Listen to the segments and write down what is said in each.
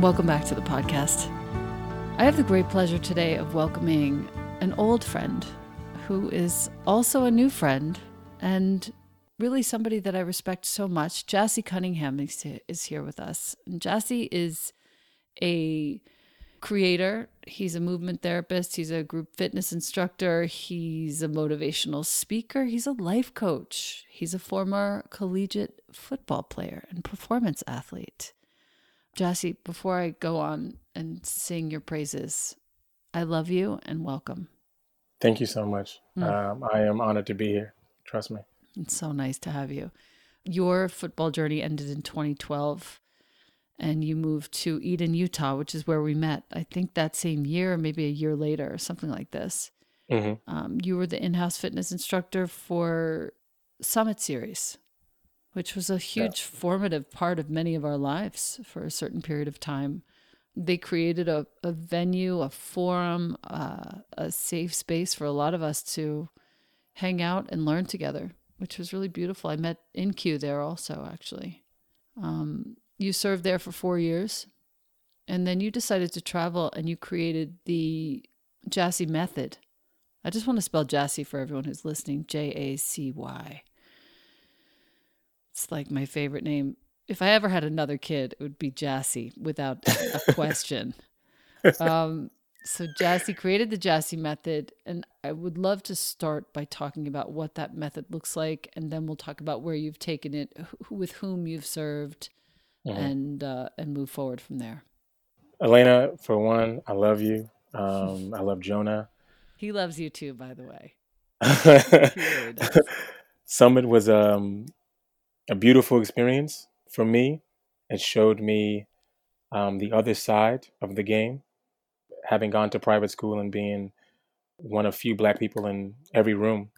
Welcome back to the podcast. I have the great pleasure today of welcoming an old friend who is also a new friend and really somebody that I respect so much. Jacy Cunningham is, here with us. And Jacy is a creator. He's a movement therapist. He's a group fitness instructor. He's a motivational speaker. He's a life coach. He's a former collegiate football player and performance athlete. Jacy, before I go on and sing your praises, I love you and welcome. Thank you so much. Mm. Um, I am honored to be here. Trust me. It's so nice to have you. Your football journey ended in 2012 and you moved to Eden, Utah, which is where we met. I think that same year, maybe a year later, or something like this. Mm-hmm. Um, you were the in-house fitness instructor for Summit Series, which was a huge yeah. formative part of many of our lives for a certain period of time. They created a, a venue, a forum, uh, a safe space for a lot of us to hang out and learn together, which was really beautiful. I met InQ there also, actually. Um, you served there for four years, and then you decided to travel and you created the Jacy Method. I just want to spell Jacy for everyone who's listening J A C Y. It's like my favorite name. If I ever had another kid, it would be Jacy without a question. um, so Jacy created the Jacy method, and I would love to start by talking about what that method looks like, and then we'll talk about where you've taken it, who, with whom you've served, mm-hmm. and uh, and move forward from there. Elena, for one, I love you. Um, I love Jonah. He loves you too, by the way. really Summit was um, a beautiful experience for me. It showed me um, the other side of the game. Having gone to private school and being one of few black people in every room,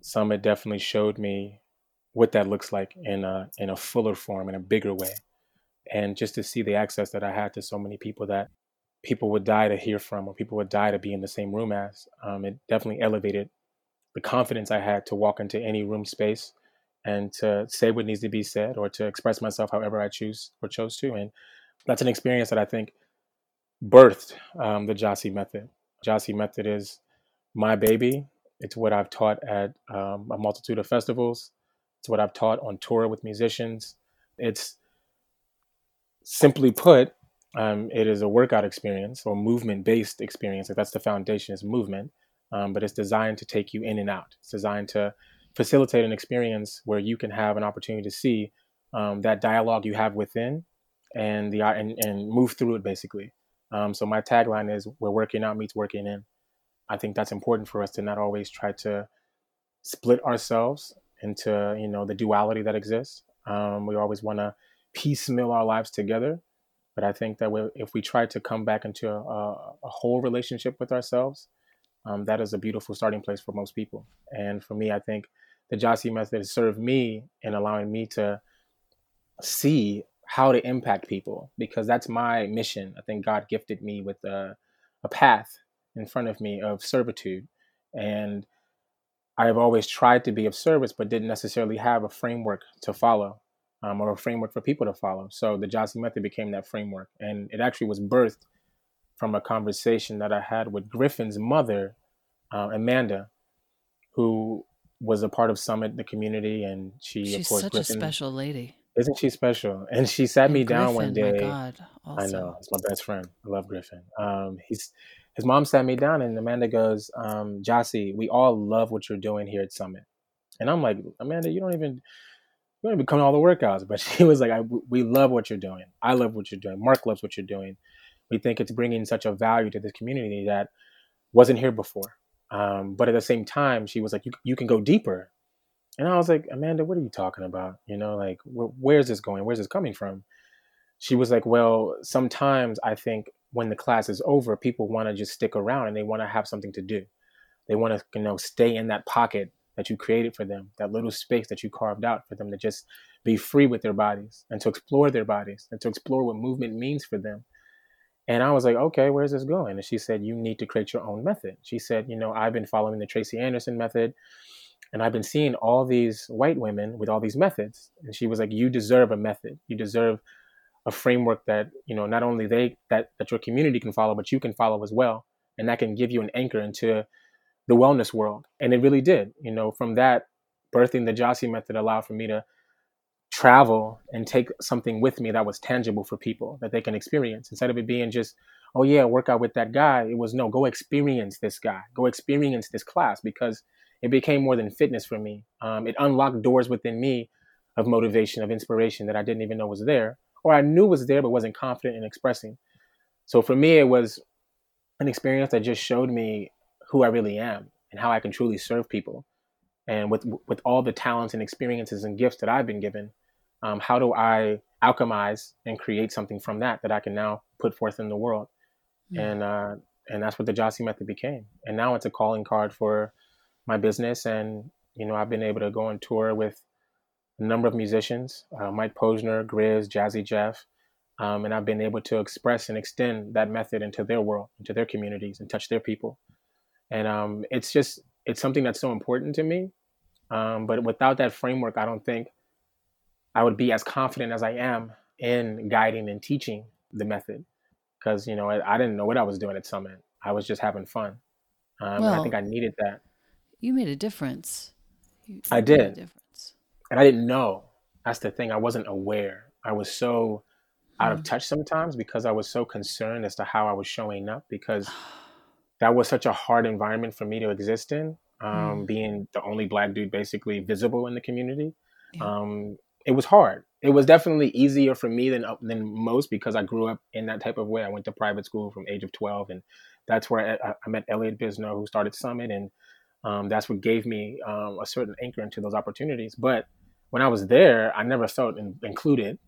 Summit definitely showed me what that looks like in a in a fuller form in a bigger way and just to see the access that i had to so many people that people would die to hear from or people would die to be in the same room as um, it definitely elevated the confidence i had to walk into any room space and to say what needs to be said or to express myself however i choose or chose to and that's an experience that i think birthed um, the Jacy method Jacy method is my baby it's what i've taught at um, a multitude of festivals it's what I've taught on tour with musicians. It's simply put, um, it is a workout experience or movement based experience. Like that's the foundation is movement, um, but it's designed to take you in and out. It's designed to facilitate an experience where you can have an opportunity to see um, that dialogue you have within and the and, and move through it basically. Um, so my tagline is "Where working out meets working in." I think that's important for us to not always try to split ourselves into you know the duality that exists. Um, we always want to piecemeal our lives together, but I think that if we try to come back into a, a, a whole relationship with ourselves, um, that is a beautiful starting place for most people. And for me, I think the Jacy method served me in allowing me to see how to impact people because that's my mission. I think God gifted me with a, a path in front of me of servitude and I have always tried to be of service, but didn't necessarily have a framework to follow um, or a framework for people to follow. So the Jacy Method became that framework. And it actually was birthed from a conversation that I had with Griffin's mother, uh, Amanda, who was a part of Summit, the community. And she, She's of course, such Griffin, a special lady. Isn't she special? And she sat and me Griffin, down one day. My God, also. I know, it's my best friend. I love Griffin. Um, he's his mom sat me down and Amanda goes, um, Jacy, we all love what you're doing here at Summit. And I'm like, Amanda, you don't even, you don't even come to all the workouts. But she was like, we love what you're doing. I love what you're doing. Mark loves what you're doing. We think it's bringing such a value to this community that wasn't here before. Um, but at the same time, she was like, you, you can go deeper. And I was like, Amanda, what are you talking about? You know, like, wh- where's this going? Where's this coming from? She was like, well, sometimes I think when the class is over, people want to just stick around and they want to have something to do. They want to, you know, stay in that pocket that you created for them, that little space that you carved out for them to just be free with their bodies and to explore their bodies and to explore what movement means for them. And I was like, okay, where's this going? And she said, you need to create your own method. She said, you know, I've been following the Tracy Anderson method and I've been seeing all these white women with all these methods. And she was like, you deserve a method. You deserve a framework that you know not only they that that your community can follow but you can follow as well and that can give you an anchor into the wellness world and it really did you know from that birthing the Jacy method allowed for me to travel and take something with me that was tangible for people that they can experience. Instead of it being just oh yeah work out with that guy it was no go experience this guy. Go experience this class because it became more than fitness for me. Um, it unlocked doors within me of motivation of inspiration that i didn't even know was there or i knew was there but wasn't confident in expressing. So for me it was an experience that just showed me who i really am and how i can truly serve people and with with all the talents and experiences and gifts that I've been given, um, how do I alchemize and create something from that that I can now put forth in the world? Mm. And uh, and that's what the Jacy method became. And now it's a calling card for my business. And you know, I've been able to go on tour with a number of musicians, uh, Mike Posner, GRiZ, Jazzy Jeff. Um, and I've been able to express and extend that method into their world, into their communities, and touch their people. And um, it's just it's something that's so important to me um, but without that framework, I don't think I would be as confident as I am in guiding and teaching the method. Because you know, I, I, didn't know what I was doing at Summit. I was just having fun. Um, well, I think I needed that. You made a difference. You, I did. difference. And I didn't know. That's the thing. I wasn't aware. I was so out of mm. touch sometimes because I was so concerned as to how I was showing up because that was such a hard environment for me to exist in um, mm. being the only black dude basically visible in the community. Yeah. Um, it was hard. It was definitely easier for me than than most because I grew up in that type of way. I went to private school from age of twelve, and that's where I, I met Elliot Bisnow, who started Summit, and um, that's what gave me um, a certain anchor into those opportunities. But when I was there, I never felt in, included.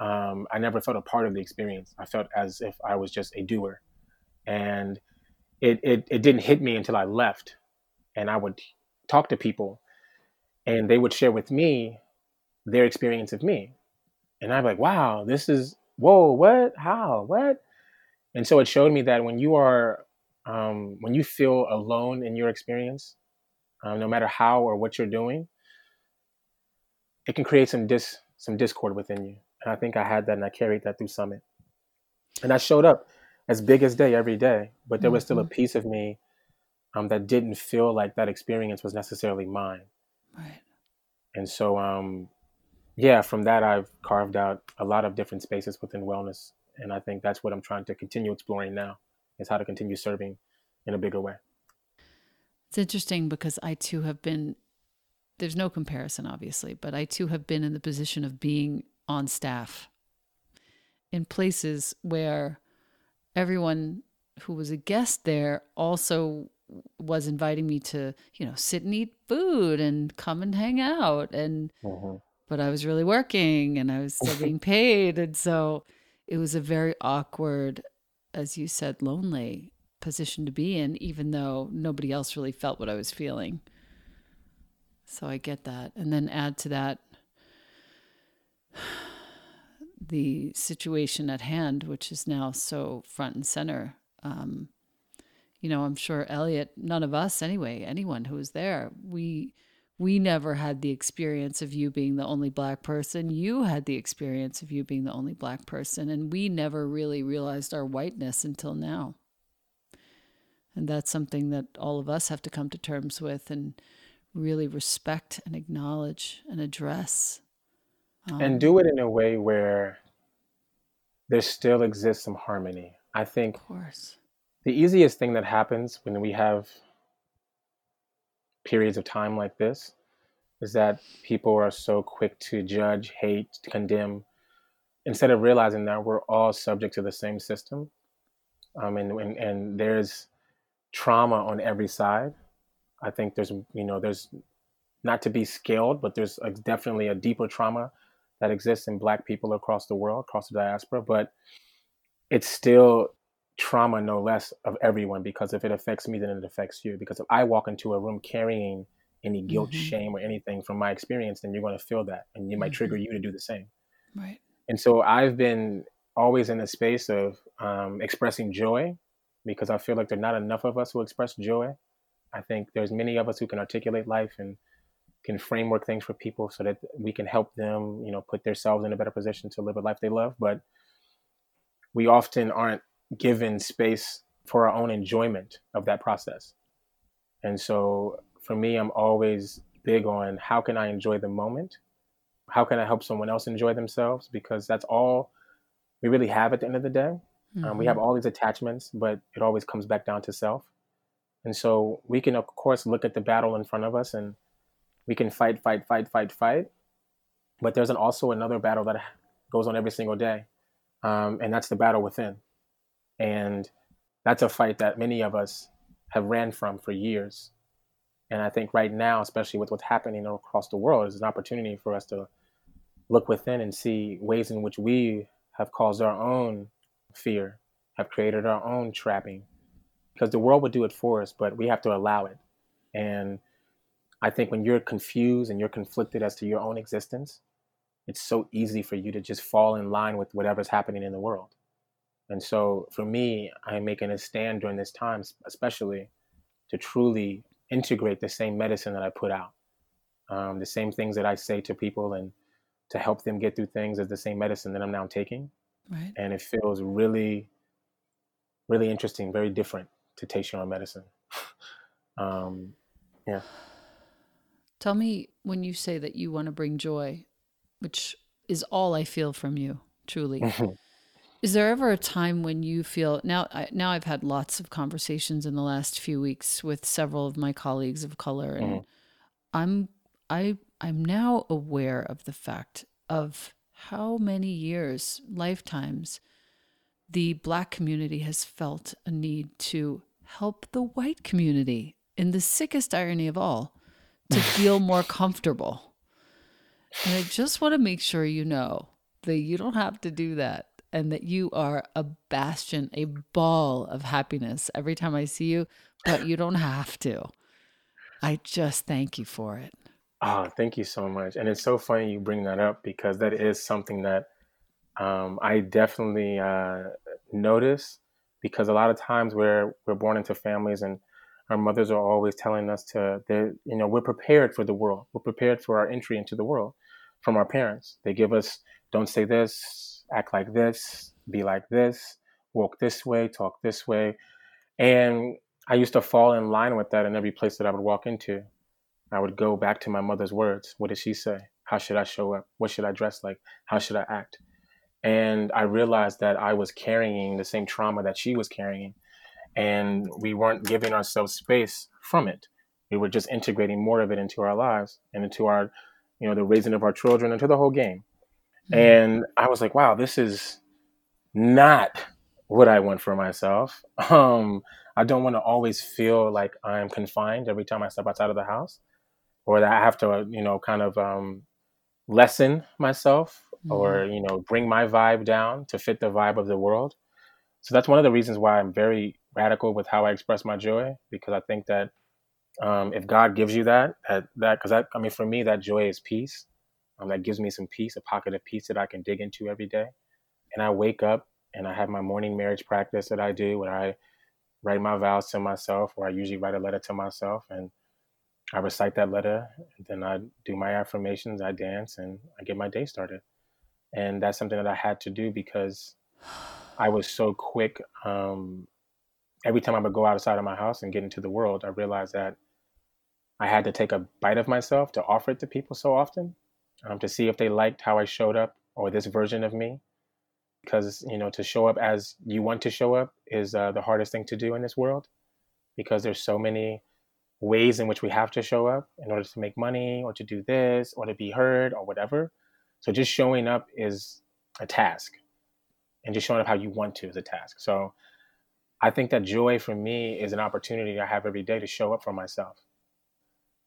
Um, I never felt a part of the experience. I felt as if I was just a doer, and it, it, it didn't hit me until I left and I would talk to people and they would share with me their experience of me. And I'd be like, wow, this is, whoa, what? How? What? And so it showed me that when you are, um, when you feel alone in your experience, um, no matter how or what you're doing, it can create some dis some discord within you. And I think I had that and I carried that through Summit. And I showed up as big as day every day, but there was still a mm-hmm. piece of me um, that didn't feel like that experience was necessarily mine. Right. And so, um, yeah, from that, I've carved out a lot of different spaces within wellness. And I think that's what I'm trying to continue exploring now is how to continue serving in a bigger way. It's interesting because I too have been, there's no comparison, obviously, but I too have been in the position of being on staff in places where everyone who was a guest there also was inviting me to, you know, sit and eat food and come and hang out. And, mm-hmm. but I was really working and I was still being paid. And so it was a very awkward, as you said, lonely position to be in, even though nobody else really felt what I was feeling. So I get that. And then add to that the situation at hand, which is now so front and center. Um, you know, I'm sure Elliot, none of us anyway, anyone who was there, we we never had the experience of you being the only black person. You had the experience of you being the only black person, and we never really realized our whiteness until now. And that's something that all of us have to come to terms with and really respect and acknowledge and address. Um, and do it in a way where there still exists some harmony. I think of course the easiest thing that happens when we have periods of time like this is that people are so quick to judge, hate, to condemn, instead of realizing that we're all subject to the same system. Um, and, and, and there's trauma on every side. I think there's, you know, there's not to be scaled, but there's a, definitely a deeper trauma that exists in Black people across the world, across the diaspora. But it's still trauma no less of everyone because if it affects me then it affects you. Because if i walk into a room carrying any guilt mm-hmm. shame or anything from my experience then you're going to feel that and it might mm-hmm. trigger you to do the same. Right. And so i've been always in a space of um, expressing joy because i feel like there are not enough of us who express joy. I think there's many of us who can articulate life and can framework things for people so that we can help them you know put themselves in a better position to live a life they love. But we often aren't given space for our own enjoyment of that process. And so for me, I'm always big on how can I enjoy the moment? How can I help someone else enjoy themselves? Because that's all we really have at the end of the day. Mm-hmm. Um, we have mm-hmm. all these attachments, but it always comes back down to self. And so we can, of course, look at the battle in front of us and we can fight, fight, fight, fight, fight. But there's an, also another battle that goes on every single day. Um, and that's the battle within. And that's a fight that many of us have ran from for years. And I think right now, especially with what's happening across the world, is an opportunity for us to look within and see ways in which we have caused our own fear, have created our own trapping. Because the world would do it for us, but we have to allow it. And I think when you're confused and you're conflicted as to your own existence, it's so easy for you to just fall in line with whatever's happening in the world. And so for me, I'm making a stand during this time, especially to truly integrate the same medicine that I put out. Um, the same things that I say to people and to help them get through things is the same medicine that I'm now taking. Right. And it feels really, really interesting, very different to taste your own medicine. um, yeah. Tell me when you say that you want to bring joy, which is all I feel from you, truly. Is there ever a time when you feel now? I, now I've had lots of conversations in the last few weeks with several of my colleagues of color, and mm. I'm I I'm now aware of the fact of how many years, lifetimes, the black community has felt a need to help the white community in the sickest irony of all to feel more comfortable. And I just want to make sure you know that you don't have to do that and that you are a bastion, a ball of happiness every time I see you, but you don't have to. I just thank you for it. Oh, thank you so much. And it's so funny you bring that up because that is something that um, I definitely uh, notice because a lot of times we're we're born into families and our mothers are always telling us to you know we're prepared for the world we're prepared for our entry into the world from our parents they give us don't say this act like this be like this walk this way talk this way. And i used to fall in line with that in every place that i would walk into. I would go back to my mother's words. What did she say? How should i show up? What should i dress like? How should i act? And i realized that i was carrying the same trauma that she was carrying and we weren't giving ourselves space from it. We were just integrating more of it into our lives and into our, you know, the raising of our children, into the whole game. Mm-hmm. And I was like, wow, this is not what I want for myself. Um, I don't want to always feel like I'm confined every time I step outside of the house, or that I have to, you know, kind of um, lessen myself, mm-hmm. or you know, bring my vibe down to fit the vibe of the world. So that's one of the reasons why I'm very radical with how I express my joy because I think that um, if God gives you that, that that because that, I mean for me that joy is peace. Um, that gives me some peace, a pocket of peace that I can dig into every day. And I wake up and I have my morning marriage practice that I do where I write my vows to myself, or I usually write a letter to myself and I recite that letter. And then I do my affirmations, I dance, and I get my day started. And that's something that I had to do because I was so quick um, every time I would go outside of my house and get into the world, I realized that I had to take a bite of myself to offer it to people so often um, to see if they liked how I showed up or this version of me. Because, you know, to show up as you want to show up is uh, the hardest thing to do in this world because there's so many ways in which we have to show up in order to make money or to do this or to be heard or whatever. So just showing up is a task and just showing up how you want to is a task. So I think that joy for me is an opportunity I have every day to show up for myself,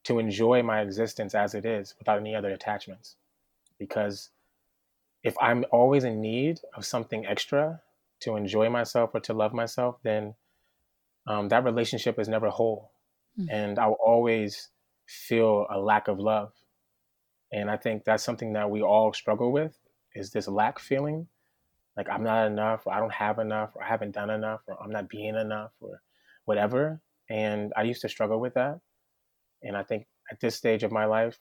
to enjoy my existence as it is without any other attachments. Because if I'm always in need of something extra to enjoy myself or to love myself, then um, that relationship is never whole. Mm. And I'll always feel a lack of love. And I think that's something that we all struggle with is this lack feeling like I'm not enough, or I don't have enough, or I haven't done enough, or I'm not being enough, or whatever. And I used to struggle with that. And I think at this stage of my life,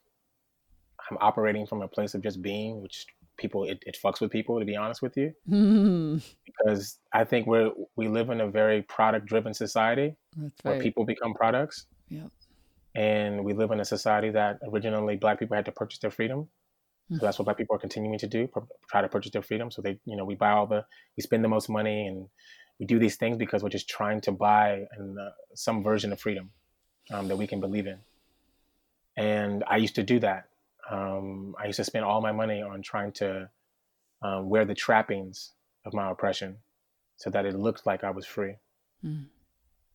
I'm operating from a place of just being, which people it, it fucks with people to be honest with you mm. because i think we're we live in a very product driven society right. where people become products yeah and we live in a society that originally black people had to purchase their freedom. So that's what black people are continuing to do, try to purchase their freedom. So they, you know, we buy all the, we spend the most money and we do these things because we're just trying to buy an, uh, some version of freedom um, that we can believe in. And I used to do that. Um, I used to spend all my money on trying to um, wear the trappings of my oppression so that it looked like I was free. Mm.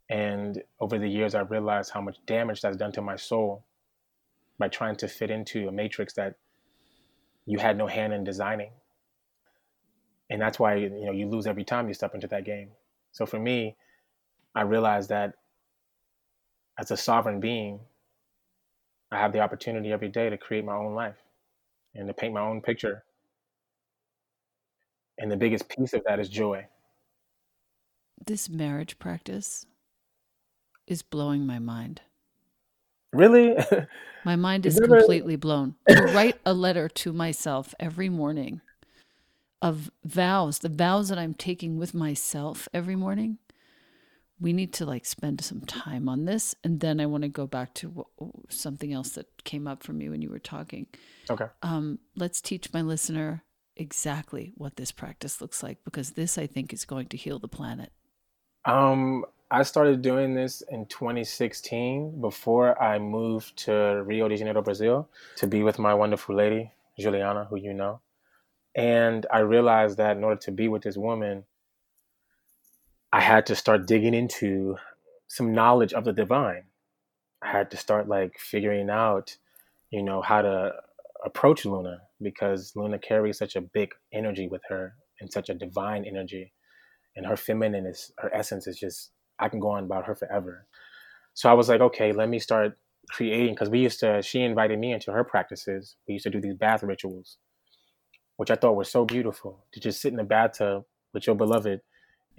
And over the years, I realized how much damage that's done to my soul by trying to fit into a matrix that you had no hand in designing. And that's why you know you lose every time you step into that game. So for me, I realized that as a sovereign being, I have the opportunity every day to create my own life and to paint my own picture. And the biggest piece of that is joy. This marriage practice is blowing my mind. Really? my mind is completely blown. To write a letter to myself every morning of vows, the vows that I'm taking with myself every morning. We need to like spend some time on this. And then I want to go back to something else that came up for me when you were talking. Okay. Um, let's teach my listener exactly what this practice looks like because this, I think, is going to heal the planet. Um, I started doing this in 2016 before I moved to Rio de Janeiro, Brazil, to be with my wonderful lady, Juliana, who you know. And I realized that in order to be with this woman, I had to start digging into some knowledge of the divine. I had to start like figuring out, you know, how to approach Luna because Luna carries such a big energy with her and such a divine energy. And her feminine is her essence is just I can go on about her forever. So I was like, okay, let me start creating because we used to. She invited me into her practices. We used to do these bath rituals, which I thought were so beautiful to just sit in the bathtub with your beloved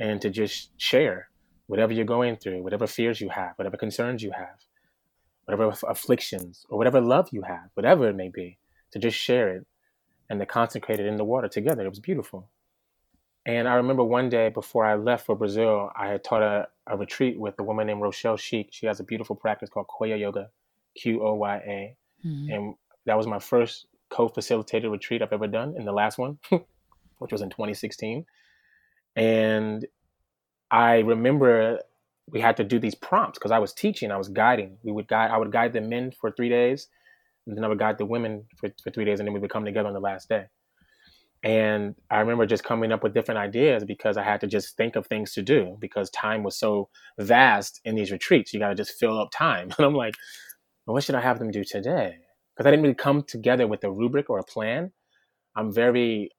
and to just share whatever you're going through, whatever fears you have, whatever concerns you have, whatever afflictions or whatever love you have, whatever it may be, to just share it and to consecrate it in the water together. It was beautiful. And I remember one day before I left for Brazil, I had taught a, a retreat with a woman named Rochelle Schieck. She has a beautiful practice called Qoya Yoga, Q O Y A. Mm-hmm. And that was my first co facilitated retreat I've ever done in the last one, which was in 2016. And I remember we had to do these prompts because I was teaching, I was guiding. We would guide, I would guide the men for three days, and then I would guide the women for, for three days, and then we would come together on the last day. And I remember just coming up with different ideas because I had to just think of things to do because time was so vast in these retreats. You got to just fill up time. And I'm like, well, what should I have them do today? Because I didn't really come together with a rubric or a plan. I'm very,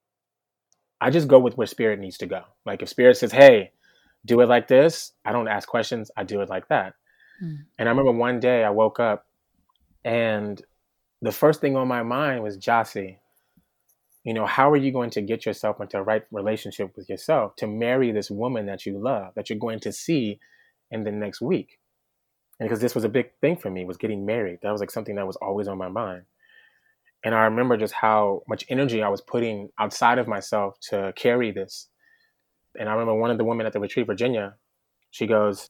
I just go with where spirit needs to go. Like if spirit says, hey, do it like this, I don't ask questions, I do it like that. Hmm. And I remember one day I woke up and the first thing on my mind was Jacy you know how are you going to get yourself into a right relationship with yourself to marry this woman that you love that you're going to see in the next week and because this was a big thing for me was getting married that was like something that was always on my mind and i remember just how much energy i was putting outside of myself to carry this and i remember one of the women at the retreat virginia she goes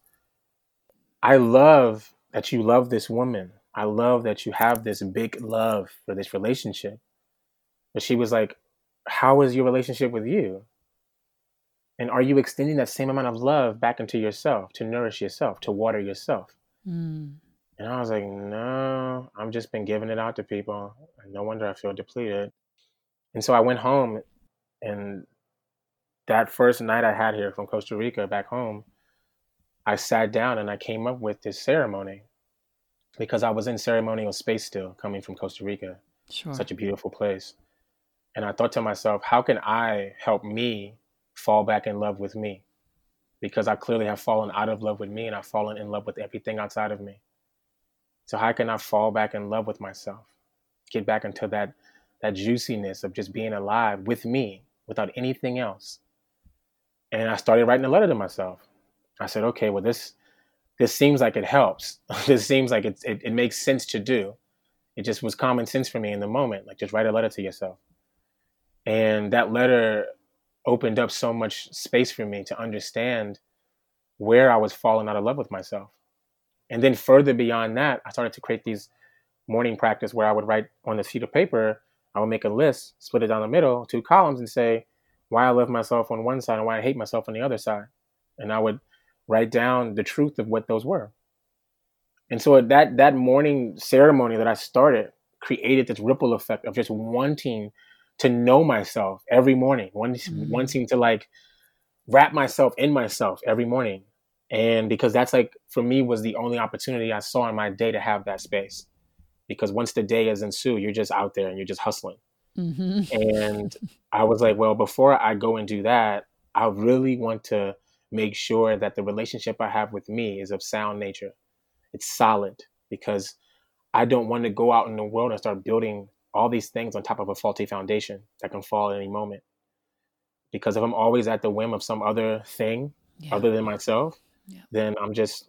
i love that you love this woman i love that you have this big love for this relationship but she was like, How is your relationship with you? And are you extending that same amount of love back into yourself to nourish yourself, to water yourself? Mm. And I was like, No, I've just been giving it out to people. No wonder I feel depleted. And so I went home, and that first night I had here from Costa Rica back home, I sat down and I came up with this ceremony because I was in ceremonial space still coming from Costa Rica. Sure. Such a beautiful place. And I thought to myself, how can I help me fall back in love with me? Because I clearly have fallen out of love with me and I've fallen in love with everything outside of me. So how can I fall back in love with myself? Get back into that that juiciness of just being alive with me without anything else. And I started writing a letter to myself. I said, okay, well this this seems like it helps. this seems like it, it, it makes sense to do. It just was common sense for me in the moment. Like just write a letter to yourself. And that letter opened up so much space for me to understand where I was falling out of love with myself. And then further beyond that, I started to create these morning practice where I would write on a sheet of paper, I would make a list, split it down the middle, two columns, and say why I love myself on one side and why I hate myself on the other side. And I would write down the truth of what those were. And so that that morning ceremony that I started created this ripple effect of just wanting to know myself every morning, wanting, mm-hmm. wanting to like wrap myself in myself every morning. And because that's like for me was the only opportunity I saw in my day to have that space. Because once the day is ensued, you're just out there and you're just hustling. Mm-hmm. And I was like, well, before I go and do that, I really want to make sure that the relationship I have with me is of sound nature it's solid because I don't want to go out in the world and start building all these things on top of a faulty foundation that can fall at any moment. Because if I'm always at the whim of some other thing yeah. other than myself, yeah. then I'm just,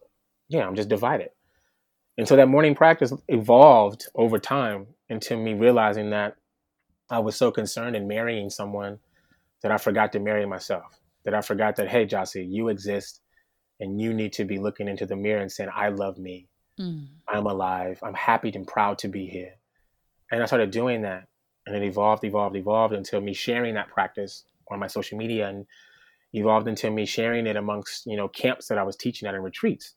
yeah, I'm just divided. And so that morning practice evolved over time into me realizing that I was so concerned in marrying someone that I forgot to marry myself. That I forgot that, hey, Jacy, you exist and you need to be looking into the mirror and saying, I love me. Mm. I'm alive. I'm happy and proud to be here. And I started doing that. And it evolved, evolved, evolved until me sharing that practice on my social media and evolved into me sharing it amongst, you know, camps that I was teaching at and retreats.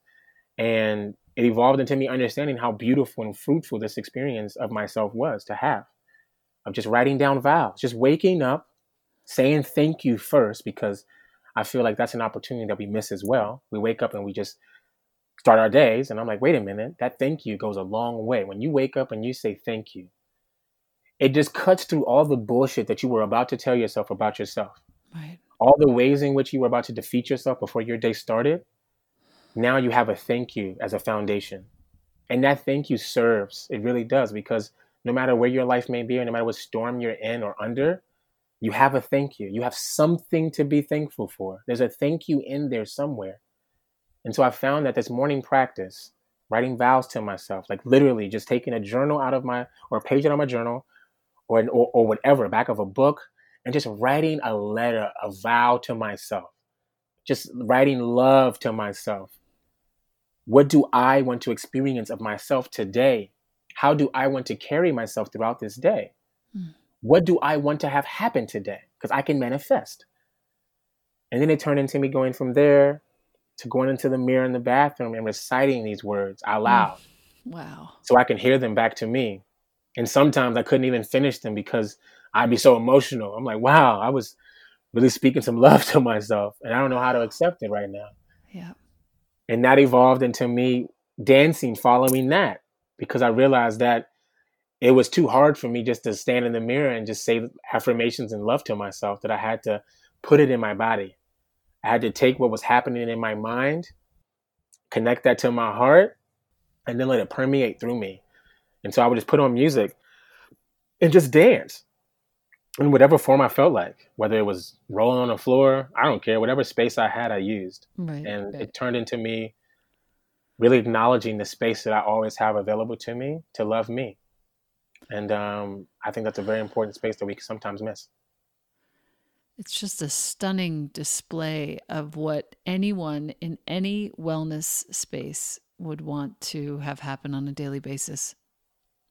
And it evolved into me understanding how beautiful and fruitful this experience of myself was to have. Of just writing down vows, just waking up, saying thank you first, because I feel like that's an opportunity that we miss as well. We wake up and we just start our days, and I'm like, wait a minute, that thank you goes a long way. When you wake up and you say thank you, it just cuts through all the bullshit that you were about to tell yourself about yourself. Right. All the ways in which you were about to defeat yourself before your day started. Now you have a thank you as a foundation. And that thank you serves, it really does, because no matter where your life may be, or no matter what storm you're in or under, you have a thank you. You have something to be thankful for. There's a thank you in there somewhere. And so I found that this morning practice, writing vows to myself, like literally just taking a journal out of my, or a page out of my journal, or, or, or whatever, back of a book, and just writing a letter, a vow to myself, just writing love to myself. What do I want to experience of myself today? How do I want to carry myself throughout this day? Mm what do I want to have happen today? Because I can manifest. And then it turned into me going from there to going into the mirror in the bathroom and reciting these words out mm. Wow. So I can hear them back to me. And sometimes I couldn't even finish them because I'd be so emotional. I'm like, wow, I was really speaking some love to myself and I don't know how to accept it right now. Yeah. And that evolved into me dancing following that because I realized that it was too hard for me just to stand in the mirror and just say affirmations and love to myself that I had to put it in my body. I had to take what was happening in my mind, connect that to my heart, and then let it permeate through me. And so I would just put on music and just dance in whatever form I felt like, whether it was rolling on the floor, I don't care, whatever space I had, I used. Right, and right. it turned into me really acknowledging the space that I always have available to me to love me. And um, I think that's a very important space that we sometimes miss. It's just a stunning display of what anyone in any wellness space would want to have happen on a daily basis.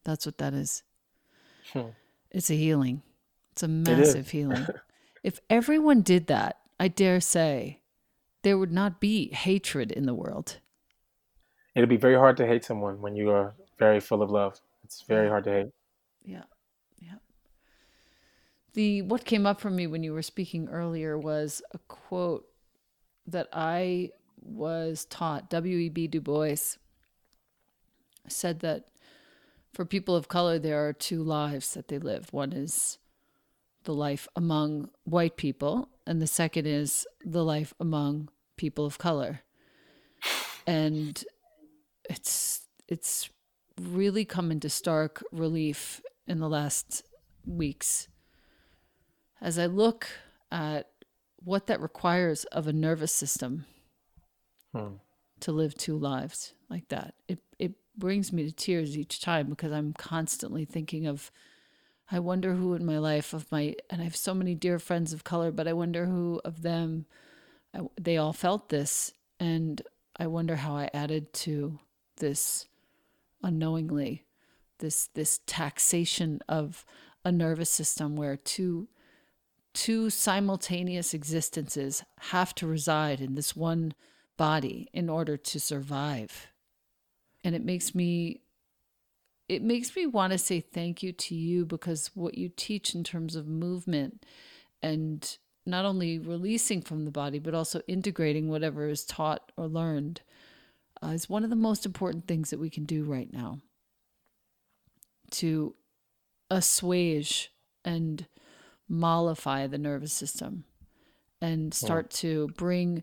That's what that is. Hmm. It's a healing. It's a massive it healing. if everyone did that, I dare say, there would not be hatred in the world. It'd be very hard to hate someone when you are very full of love. It's very hard to hate. Yeah. Yeah. The what came up for me when you were speaking earlier was a quote that I was taught. W.E.B. Du Bois said that for people of color, there are two lives that they live. One is the life among white people, and the second is the life among people of color. And it's it's really come into stark relief in the last weeks as I look at what that requires of a nervous system hmm. to live two lives like that. It it brings me to tears each time because I'm constantly thinking of I wonder who in my life of my and I have so many dear friends of color, but I wonder who of them I, they all felt this. And I wonder how I added to this unknowingly this this taxation of a nervous system where two two simultaneous existences have to reside in this one body in order to survive. And it makes me it makes me want to say thank you to you because what you teach in terms of movement and not only releasing from the body but also integrating whatever is taught or learned uh, is one of the most important things that we can do right now to assuage and mollify the nervous system and start to bring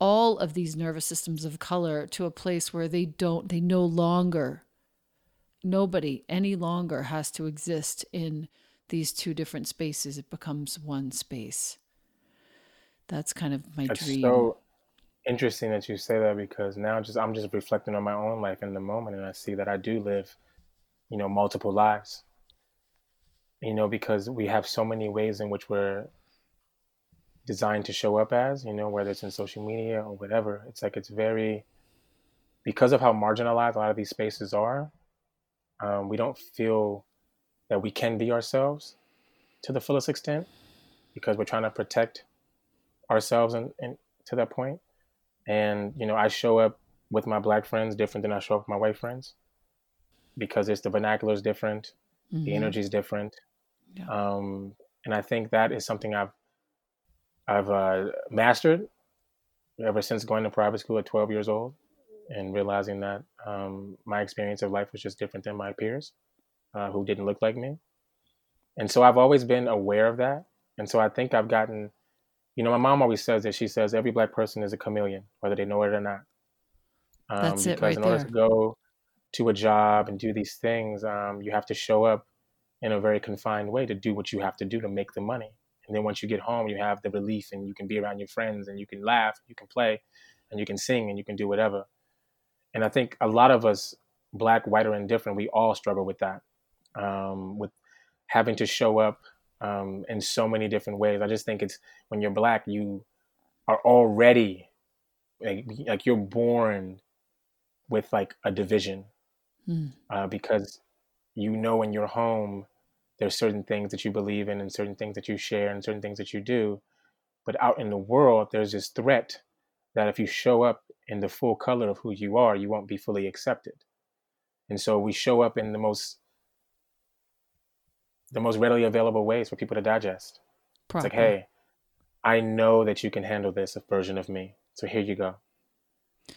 all of these nervous systems of color to a place where they don't they no longer nobody any longer has to exist in these two different spaces. It becomes one space. That's kind of my dream. it's dream. so interesting that you say that because now just i'm just reflecting on my own life in the moment and i see that i do live you know multiple lives. You know because we have so many ways in which we're designed to show up as you know whether it's in social media or whatever. It's like it's very because of how marginalized a lot of these spaces are um, we don't feel that we can be ourselves to the fullest extent because we're trying to protect ourselves and, and to that point and you know i show up with my black friends different than i show up with my white friends because it's the vernacular is different, mm-hmm. the energy is different, yeah. um, and I think that is something I've I've uh, mastered ever since going to private school at 12 years old and realizing that um, my experience of life was just different than my peers uh, who didn't look like me. And so I've always been aware of that. And so I think I've gotten, you know, my mom always says that she says every black person is a chameleon, whether they know it or not. Um, That's it right in order there. to go to a job and do these things, um, you have to show up in a very confined way to do what you have to do to make the money. And then once you get home, you have the relief and you can be around your friends and you can laugh, you can play, and you can sing and you can do whatever. And I think a lot of us, black, white, or indifferent, we all struggle with that, um, with having to show up um, in so many different ways. I just think it's when you're black, you are already like, like you're born with like a division mm. uh, because you know in your home there's certain things that you believe in and certain things that you share and certain things that you do but out in the world there's this threat that if you show up in the full color of who you are you won't be fully accepted and so we show up in the most the most readily available ways for people to digest Proper. it's like hey i know that you can handle this version of me so here you go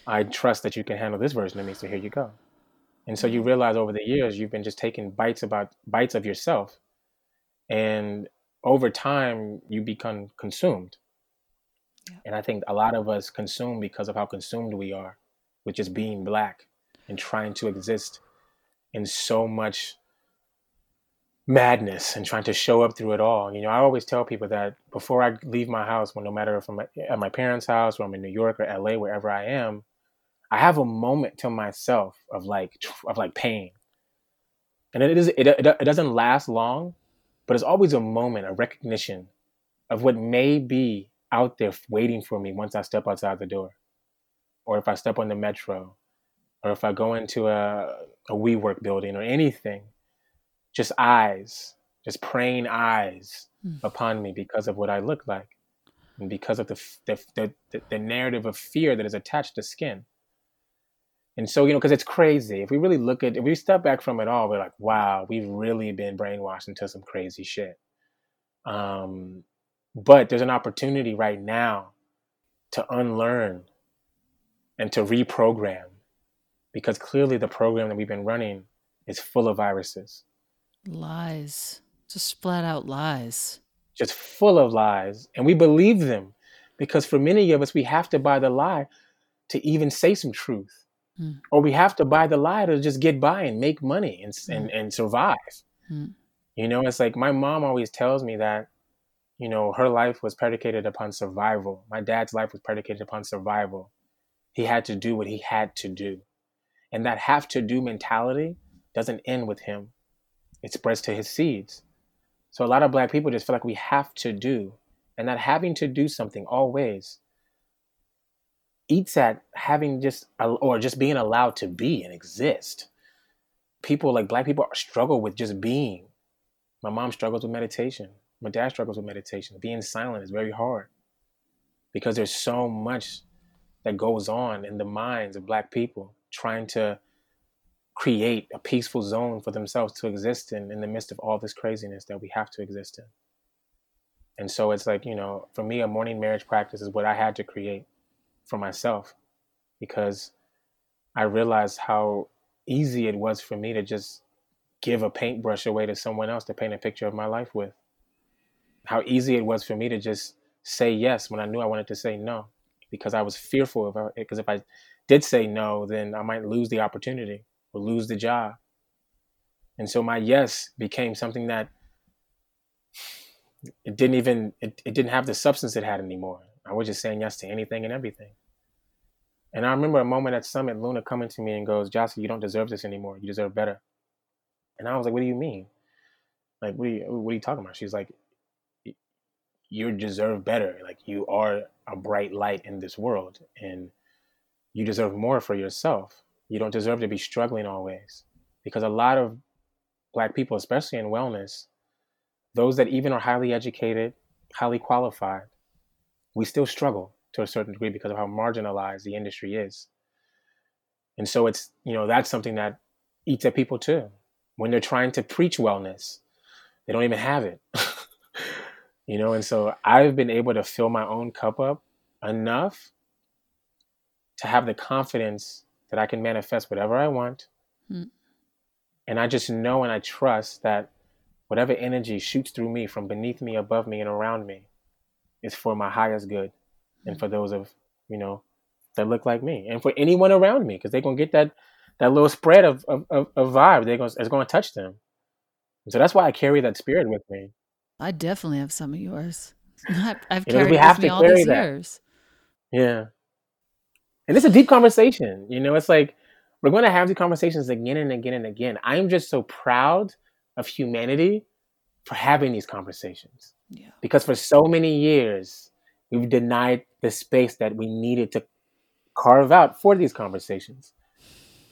i trust that you can handle this version of me so here you go and so you mm-hmm. realize over the years you've been just taking bites about bites of yourself. And over time you become consumed. And I think a lot of us consume because of how consumed we are with just being black and trying to exist in so much madness and trying to show up through it all. You know, I always tell people that before I leave my house, when no matter if I'm at my parents' house or I'm in New York or LA, wherever I am, I have a moment to myself of like of like pain, and it is it, it, it doesn't last long, but it's always a moment, a recognition of what may be out there waiting for me once I step outside the door, or if I step on the metro, or if I go into a a WeWork building or anything, just eyes, just praying eyes mm. upon me because of what I look like, and because of the the, the the narrative of fear that is attached to skin. And so, you know, because it's crazy. If we really look at, if we step back from it all, we're like, wow, we've really been brainwashed into some crazy shit. Um, but there's an opportunity right now to unlearn and to reprogram because clearly the program that we've been running is full of viruses. Lies, just flat out lies. Just full of lies. And we believe them because for many of us, we have to buy the lie to even say some truth mm. or we have to buy the lie to just get by and make money and mm. and, and survive. Mm. You know, it's like my mom always tells me that, you know, her life was predicated upon survival. My dad's life was predicated upon survival. He had to do what he had to do. And that have to do mentality doesn't end with him. It spreads to his seeds. So a lot of black people just feel like we have to do. And that having to do something always eats at having just or just being allowed to be and exist. People like black people struggle with just being. My mom struggles with meditation. My dad struggles with meditation. Being silent is very hard because there's so much that goes on in the minds of black people trying to create a peaceful zone for themselves to exist in in the midst of all this craziness that we have to exist in. And so it's like, you know, for me, a morning marriage practice is what I had to create for myself because I realized how easy it was for me to just give a paintbrush away to someone else to paint a picture of my life with. How easy it was for me to just say yes when I knew I wanted to say no because I was fearful of uh, it. Because if I did say no, then I might lose the opportunity or lose the job. And so my yes became something that it didn't even it, it didn't have the substance it had anymore. I was just saying yes to anything and everything. And I remember a moment at Summit, Luna coming to me and goes, Jacy, you don't deserve this anymore. You deserve better. And I was like, what do you mean? Like, what are you, what are you talking about? She's like, you deserve better. Like, you are a bright light in this world and you deserve more for yourself. You don't deserve to be struggling always. Because a lot of Black people, especially in wellness, those that even are highly educated, highly qualified, we still struggle to a certain degree because of how marginalized the industry is. And so it's, you know, that's something that eats at people too. When they're trying to preach wellness, they don't even have it. you know, and so I've been able to fill my own cup up enough to have the confidence that I can manifest whatever I want. Mm. And I just know and I trust that whatever energy shoots through me from beneath me, above me, and around me is for my highest good and for those of you know that look like me and for anyone around me because they're gonna get that that little spread of of, of, of vibe they're gonna it's gonna touch them so that's why i carry that spirit with me i definitely have some of yours i've you know, carried it with me all these that. years yeah and it's a deep conversation you know it's like we're going to have these conversations again and again and again i'm just so proud of humanity for having these conversations yeah. because for so many years We've denied the space that we needed to carve out for these conversations.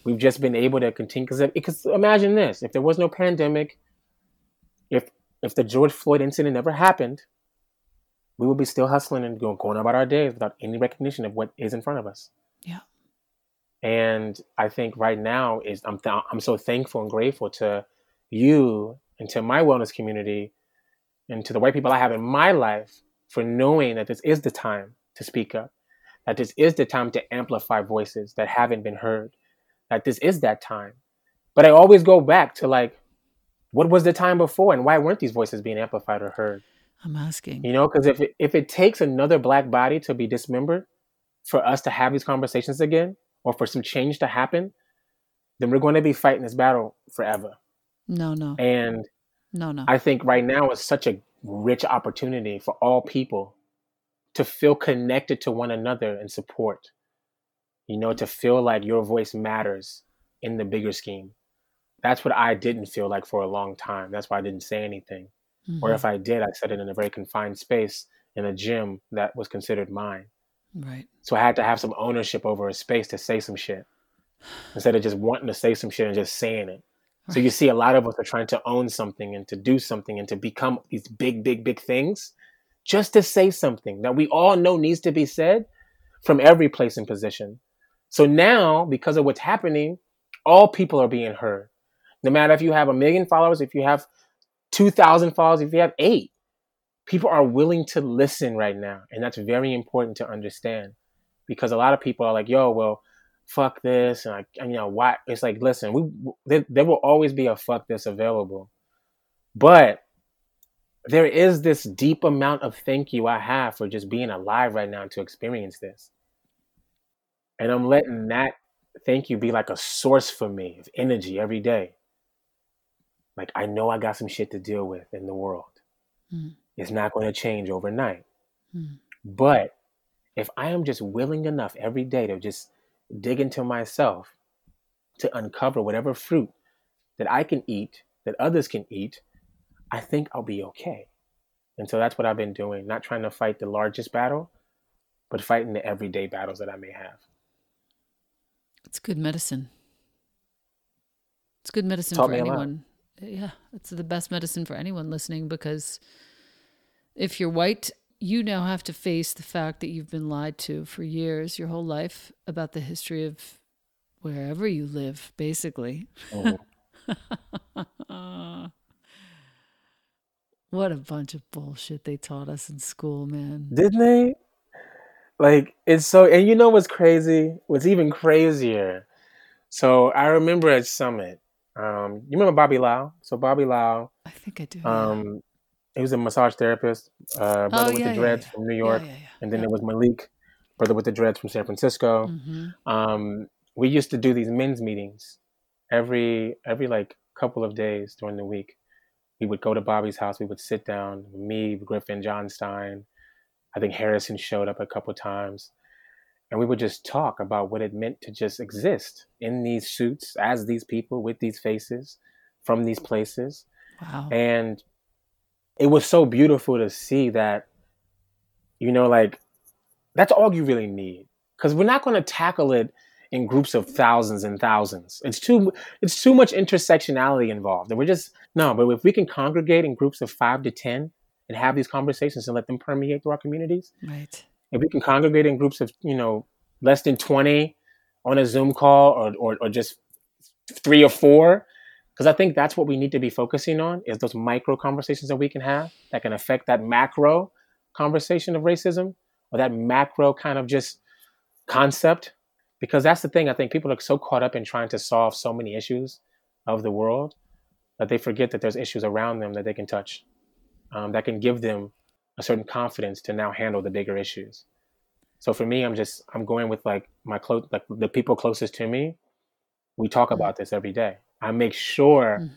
We've just been able to continue because because imagine this: if there was no pandemic, if if the George Floyd incident never happened, we would be still hustling and going, about our days without any recognition of what is in front of us. Yeah. And I think right now is I'm th- I'm so thankful and grateful to you and to my wellness community and to the white people I have in my life for knowing that this is the time to speak up, that this is the time to amplify voices that haven't been heard, that this is that time. But I always go back to like, what was the time before and why weren't these voices being amplified or heard? I'm asking. You know, because if it, if it takes another black body to be dismembered for us to have these conversations again, or for some change to happen, then we're going to be fighting this battle forever. No, no. And no, no. I think right now is such a rich opportunity for all people to feel connected to one another and support. You know, to feel like your voice matters in the bigger scheme. That's what I didn't feel like for a long time. That's why I didn't say anything. Mm-hmm. Or if I did, I said it in a very confined space in a gym that was considered mine. Right. So I had to have some ownership over a space to say some shit instead of just wanting to say some shit and just saying it. So you see a lot of us are trying to own something and to do something and to become these big, big, big things just to say something that we all know needs to be said from every place and position. So now, because of what's happening, all people are being heard. No matter if you have a million followers, if you have 2,000 followers, if you have eight, people are willing to listen right now. And that's very important to understand because a lot of people are like, yo, well, fuck this. And I, you know why? It's like listen we there, there will always be a fuck this available. But there is this deep amount of thank you I have for just being alive right now to experience this. And I'm letting that thank you be like a source for me of energy every day like I know I got some shit to deal with in the world mm. it's not going to change overnight mm. but if I am just willing enough every day to just dig into myself to uncover whatever fruit that I can eat, that others can eat, I think I'll be okay. And so that's what I've been doing, not trying to fight the largest battle, but fighting the everyday battles that I may have. It's good medicine. It's good medicine Taught for anyone. Yeah, it's the best medicine for anyone listening because if you're white, you now have to face the fact that you've been lied to for years, your whole life, about the history of wherever you live, basically. Oh. what a bunch of bullshit they taught us in school, man. Didn't they? Like, it's so, and you know what's crazy? What's even crazier? So I remember at Summit, um, you remember Bobby Lau? So Bobby Lau, I think I do. Um, yeah. he was a massage therapist, uh, brother oh, with yeah, the dreads yeah, from New York, and then there was Malik, brother with the dreads from San Francisco. Mm-hmm. Um, we used to do these men's meetings every every like couple of days during the week. We would go to Bobby's house. We would sit down. Me, Griffin, John Stein. I think Harrison showed up a couple times and we would just talk about what it meant to just exist in these suits as these people with these faces from these places. Wow. And it was so beautiful to see that, you know, like that's all you really need. Because we're not going to tackle it in groups of thousands and thousands. It's too it's too much intersectionality involved. And we're just no, but if we can congregate in groups of five to ten and have these conversations and let them permeate through our communities. Right if we can congregate in groups of you know less than 20 on a zoom call or, or, or just three or four because i think that's what we need to be focusing on is those micro conversations that we can have that can affect that macro conversation of racism or that macro kind of just concept. Because that's the thing i think people are so caught up in trying to solve so many issues of the world that they forget that there's issues around them that they can touch um, that can give them a certain confidence to now handle the bigger issues. So for me, I'm just I'm going with like my close like the people closest to me. We talk about this every day. I make sure mm.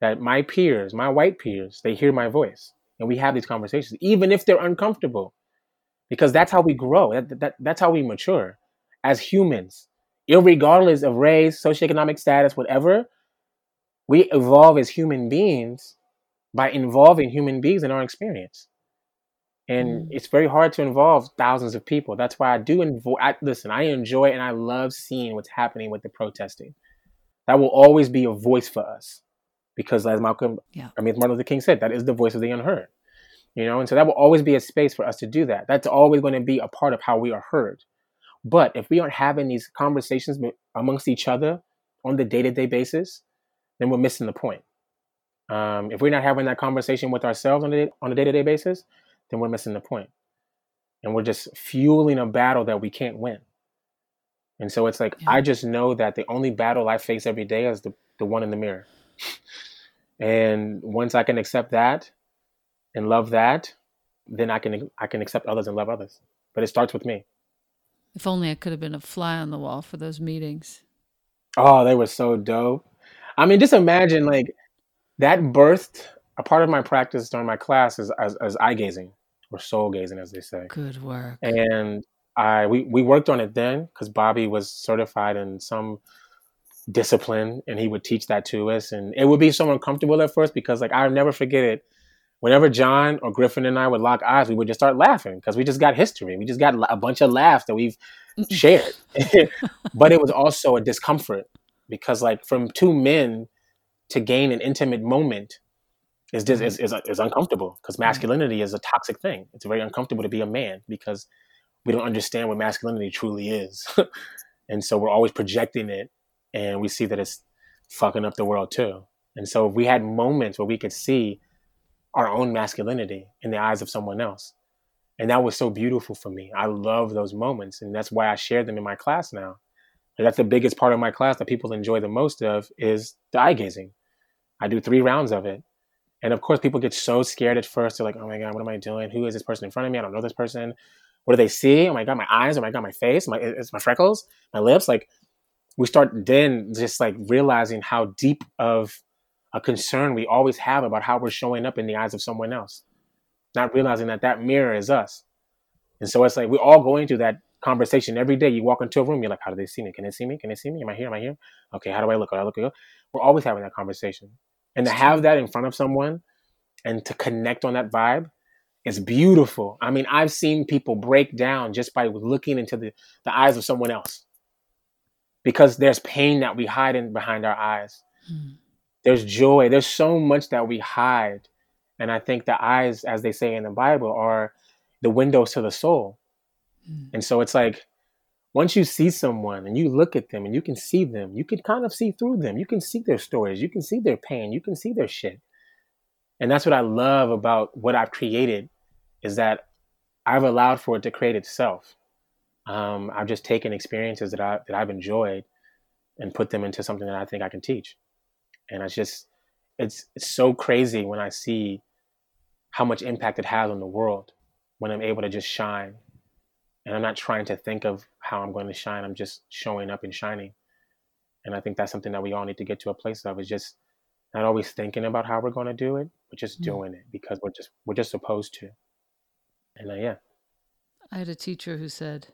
that my peers, my white peers, they hear my voice and we have these conversations, even if they're uncomfortable, because that's how we grow. That, that that's how we mature as humans, regardless of race, socioeconomic status, whatever. We evolve as human beings by involving human beings in our experience and mm. it's very hard to involve thousands of people. That's why I do involve. Listen, I enjoy and I love seeing what's happening with the protesting. That will always be a voice for us, because as Malcolm, yeah. I mean, Martin Luther King said, that is the voice of the unheard. You know, and so that will always be a space for us to do that. That's always going to be a part of how we are heard. But if we aren't having these conversations amongst each other on the day to day basis, then we're missing the point. Um, if we're not having that conversation with ourselves on a on a day to day basis, then we're missing the point. And we're just fueling a battle that we can't win. And so it's like, yeah. I just know that the only battle I face every day is the, the one in the mirror. and once I can accept that and love that, then I can I can accept others and love others. But it starts with me. If only I could have been a fly on the wall for those meetings. Oh, they were so dope. I mean, just imagine like that birthed a part of my practice during my class is as, as eye gazing or soul gazing, as they say. Good work. And I we we worked on it then because Bobby was certified in some discipline, and he would teach that to us, and it would be so uncomfortable at first because like I'll never forget it. Whenever John or Griffin and I would lock eyes, we would just start laughing because we just got history. We just got a bunch of laughs that we've shared. but it was also a discomfort because, like, from two men to gain an intimate moment is just is, is, is uncomfortable because mm-hmm. masculinity is a toxic thing. It's very uncomfortable to be a man because we don't understand what masculinity truly is, and so we're always projecting it, and we see that it's fucking up the world too. And so if we had moments where we could see our own masculinity in the eyes of someone else, and that was so beautiful for me. I love those moments, and that's why I share them in my class now. And that's the biggest part of my class that people enjoy the most of is the eye gazing. I do three rounds of it and of course, people get so scared at first. They're like, oh my God, what am I doing? Who is this person in front of me? I don't know this person. What do they see? Oh my God, my eyes. Oh my God, my face. My, it's my freckles, my lips. Like, we start then just like realizing how deep of a concern we always have about how we're showing up in the eyes of someone else, not realizing that that mirror is us. And so it's like we're all going through that conversation every day. You walk into a room, you're like, how do they see me? Can they see me? Can they see me? Am I here? Am I here? Okay, how do I look? Do I look? good?" We're always having that conversation and to have that in front of someone and to connect on that vibe it's beautiful. I mean, I've seen people break down just by looking into the, the eyes of someone else because there's pain that we hide in behind our eyes. Mm. There's joy. There's so much that we hide. And I think the eyes, as they say in the Bible, are the windows to the soul. Mm. And so it's like once you see someone and you look at them and you can see them, you can kind of see through them. You can see their stories. You can see their pain. You can see their shit. And that's what I love about what I've created is that I've allowed for it to create itself. Um, I've just taken experiences that I that I've enjoyed and put them into something that I think I can teach. And it's just it's it's so crazy when I see how much impact it has on the world when I'm able to just shine. And I'm not trying to think of how I'm going to shine. I'm just showing up and shining. And I think that's something that we all need to get to a place of is just not always thinking about how we're going to do it, but just mm. doing it because we're just we're just supposed to. And uh, yeah. I had a teacher who said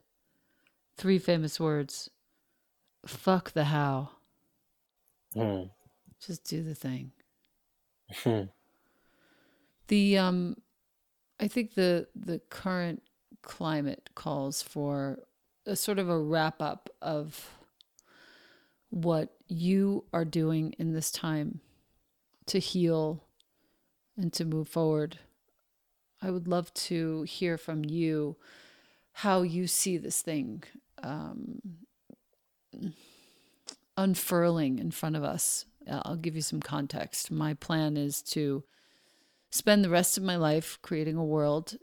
three famous words fuck the how. Mm. Just do the thing. Hmm. the um I think the the current climate calls for a sort of a wrap up of what you are doing in this time to heal and to move forward. I would love to hear from you how you see this thing um, unfurling in front of us. I'll give you some context. My plan is to spend the rest of my life creating a world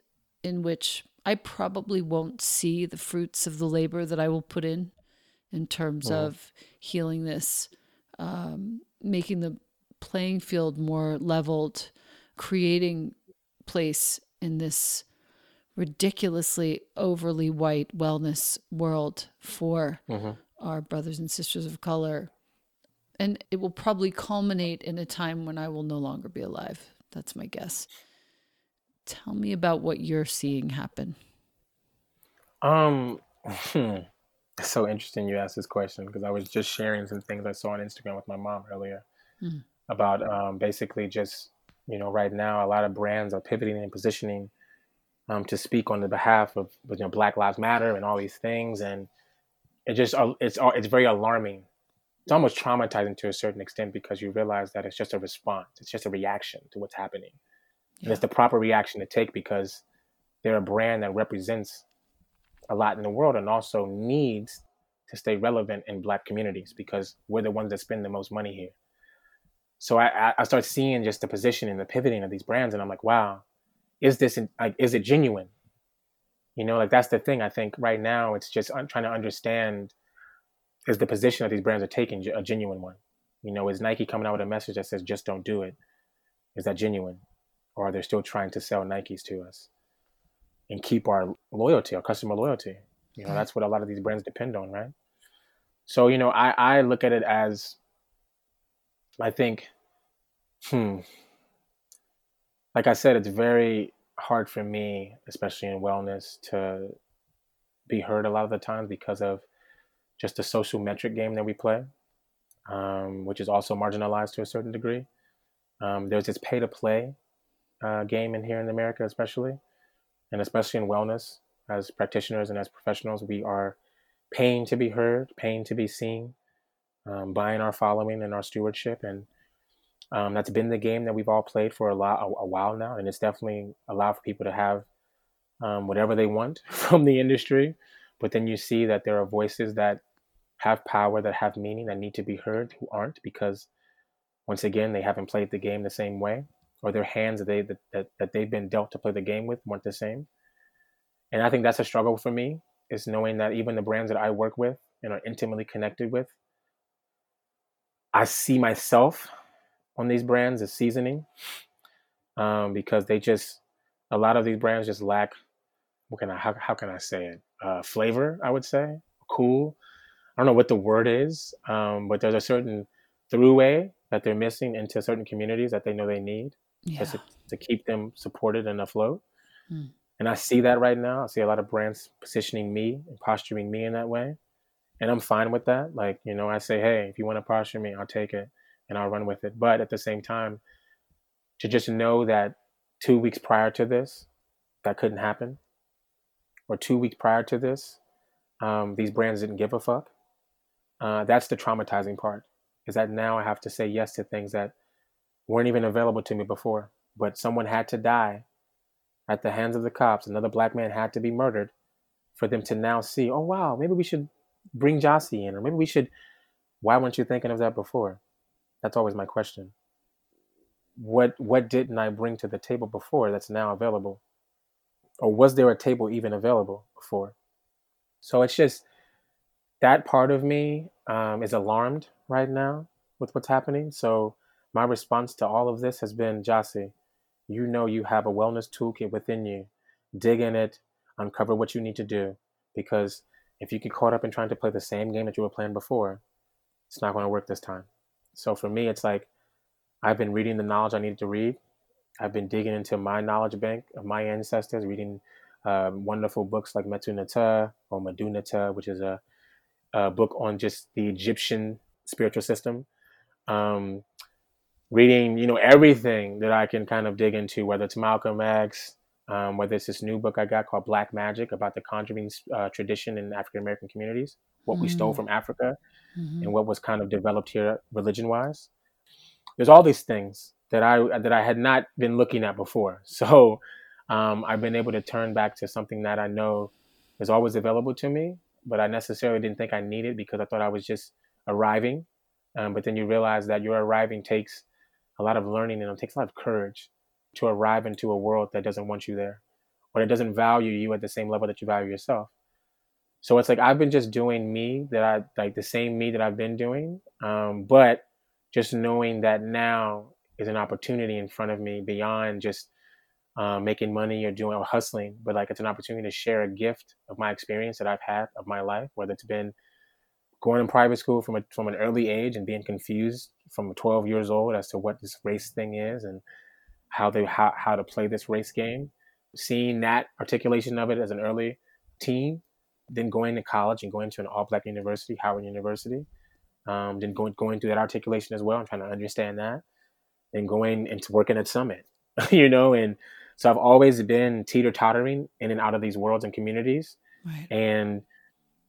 in which I probably won't see the fruits of the labor that I will put in, in terms of healing this, um, making the playing field more leveled, creating place in this ridiculously overly white wellness world for mm-hmm. our brothers and sisters of color. And it will probably culminate in a time when I will no longer be alive. That's my guess. Tell me about what you're seeing happen. Um. It's so interesting you asked this question because I was just sharing some things I saw on Instagram with my mom earlier mm. about um, basically just you know, right now a lot of brands are pivoting and positioning um, to speak on the behalf of you know Black Lives Matter and all these things, and it just uh, it's it's very alarming. It's almost traumatizing to a certain extent because you realize that it's just a response, it's just a reaction to what's happening, yeah. and it's the proper reaction to take because they're a brand that represents a lot in the world and also needs to stay relevant in Black communities because we're the ones that spend the most money here so I, I start seeing just the position and the pivoting of these brands, and I'm like, wow, is this like is it genuine? You know, like that's the thing. I think right now it's just trying to understand is the position that these brands are taking a genuine one. You know, is Nike coming out with a message that says just don't do it? Is that genuine, or are they still trying to sell Nikes to us and keep our loyalty, our customer loyalty? You know, that's what a lot of these brands depend on, right? So you know, I I look at it as I think, hmm, like I said, it's very hard for me, especially in wellness, to be heard a lot of the times because of just the social metric game that we play, um, which is also marginalized to a certain degree. Um, there's this pay to play uh, game in here in America, especially, and especially in wellness. As practitioners and as professionals, we are paying to be heard, paying to be seen, um, buying our following and our stewardship, and um, that's been the game that we've all played for a lot a, a, while now, and it's definitely allowed for people to have um, whatever they want from the industry. But then you see that there are voices that have power, that have meaning, that need to be heard, who aren't because once again they haven't played the game the same way, or their hands that they that, that, that they've been dealt to play the game with weren't the same. And I think that's a struggle for me is knowing that even the brands that I work with and are intimately connected with I see myself on these brands as seasoning um, because they just a lot of these brands just lack what can I how, how can I say it? Uh, flavor I would say cool. I don't know what the word is um, but there's a certain throughway that they're missing into certain communities that they know they need yeah. to, to keep them supported and afloat mm. and I see that right now I see a lot of brands positioning me and posturing me in that way and I'm fine with that. Like, you know, I say, hey, if you want to posture me, I'll take it and I'll run with it. But at the same time, to just know that two weeks prior to this, that couldn't happen, or two weeks prior to this, um, these brands didn't give a fuck. Uh, that's the traumatizing part. Is that now I have to say yes to things that weren't even available to me before, but someone had to die at the hands of the cops. Another black man had to be murdered for them to now see, oh wow, maybe we should bring Jacy in, or maybe we should. Why weren't you thinking of that before? That's always my question. What what didn't I bring to the table before that's now available? Or was there a table even available before? So it's just that part of me um, is alarmed right now with what's happening. So my response to all of this has been, Jacy, you know you have a wellness toolkit within you. Dig in it, uncover what you need to do. Because if you get caught up in trying to play the same game that you were playing before, it's not going to work this time. So for me, it's like I've been reading the knowledge I needed to read. I've been digging into my knowledge bank of my ancestors, reading uh, wonderful books like Metu Neter or Medu Neter, which is a, a, book on just the Egyptian spiritual system. Um, reading, you know, everything that I can kind of dig into, whether it's Malcolm X, um, whether it's this new book I got called Black Magic about the conjuring uh, tradition in African American communities, what mm-hmm. we stole mm. from Africa, mm-hmm. and what was kind of developed here religion wise. There's all these things that I that I had not been looking at before. So um, I've been able to turn back to something that I know is always available to me, but I necessarily didn't think I needed because I thought I was just arriving. Um, but then you realize that your arriving takes a lot of learning and it takes a lot of courage to arrive into a world that doesn't want you there or that doesn't value you at the same level that you value yourself. So it's like I've been just doing me that I like the same me that I've been doing, um, but just knowing that now is an opportunity in front of me beyond just um, making money or doing or hustling, but like it's an opportunity to share a gift of my experience that I've had of my life, whether it's been going in private school from a, from an early age and being confused from 12 years old as to what this race thing is and how they how, how to play this race game seeing that articulation of it as an early teen then going to college and going to an all-black university howard university um, then going, going through that articulation as well and trying to understand that and going into working at summit you know and so i've always been teeter-tottering in and out of these worlds and communities right. and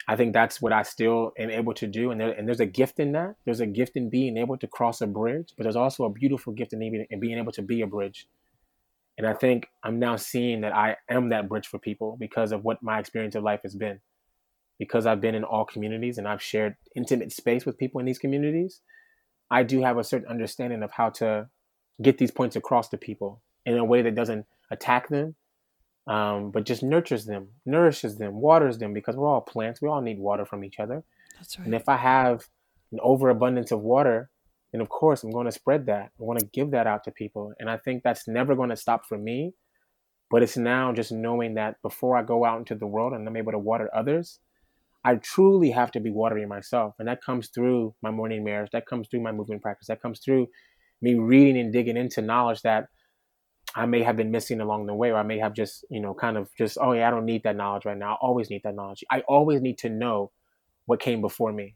I think that's what I still am able to do. And, there, and there's a gift in that. There's a gift in being able to cross a bridge, but there's also a beautiful gift in, even, in being able to be a bridge. And I think I'm now seeing that I am that bridge for people because of what my experience of life has been. Because I've been in all communities and I've shared intimate space with people in these communities, I do have a certain understanding of how to get these points across to people in a way that doesn't attack them, um, but just nurtures them, nourishes them, waters them because we're all plants. We all need water from each other. That's right. And if I have an overabundance of water, then of course I'm going to spread that. I want to give that out to people. And I think that's never going to stop for me. But it's now just knowing that before I go out into the world and I'm able to water others, I truly have to be watering myself. And that comes through my morning mirrors, that comes through my movement practice, that comes through me reading and digging into knowledge that I may have been missing along the way, or I may have just, you know, kind of just, oh yeah, I don't need that knowledge right now. I always need that knowledge. I always need to know what came before me,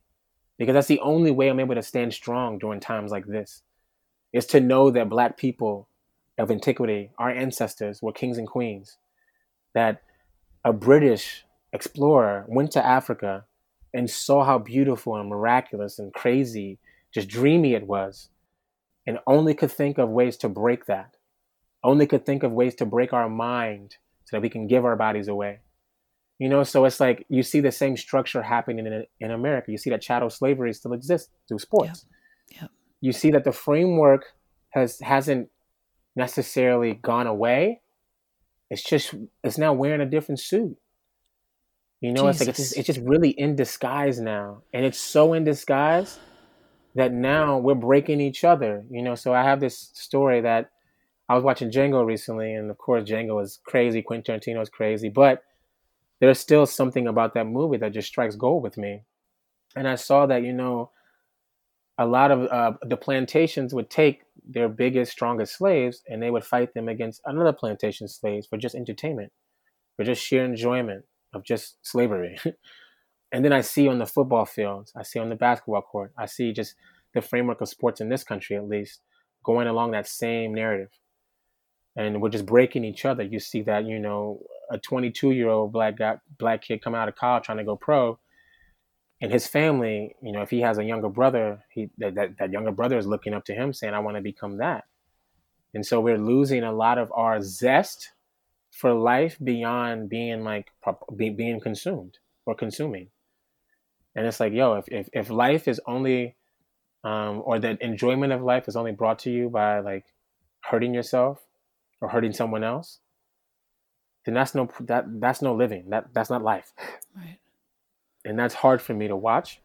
because that's the only way I'm able to stand strong during times like this, is to know that Black people of antiquity, our ancestors were kings and queens, that a British explorer went to Africa and saw how beautiful and miraculous and crazy, just dreamy it was, and only could think of ways to break that only could think of ways to break our mind so that we can give our bodies away. You know, so it's like you see the same structure happening in, in America. You see that chattel slavery still exists through sports. Yep. Yep. You see that the framework has hasn't necessarily gone away. It's just it's now wearing a different suit. You know, Jesus. it's like it's just, it's just really in disguise now, and it's so in disguise that now we're breaking each other. You know, so I have this story that I was watching Django recently, and of course, Django is crazy. Quentin Tarantino is crazy, but there's still something about that movie that just strikes gold with me. And I saw that, you know, a lot of uh, the plantations would take their biggest, strongest slaves and they would fight them against another plantation slaves for just entertainment, for just sheer enjoyment of just slavery. and then I see on the football fields, I see on the basketball court, I see just the framework of sports in this country, at least, going along that same narrative and we're just breaking each other. You see that, you know, a 22 year old black guy, black kid coming out of college trying to go pro, and his family, you know, if he has a younger brother, he that, that, that younger brother is looking up to him, saying, "I want to become that." And so we're losing a lot of our zest for life beyond being like being consumed or consuming. And it's like, yo, if if, if life is only um, or the enjoyment of life is only brought to you by like hurting yourself or hurting someone else, then that's no that that's no living. That that's not life. Right. And that's hard for me to watch.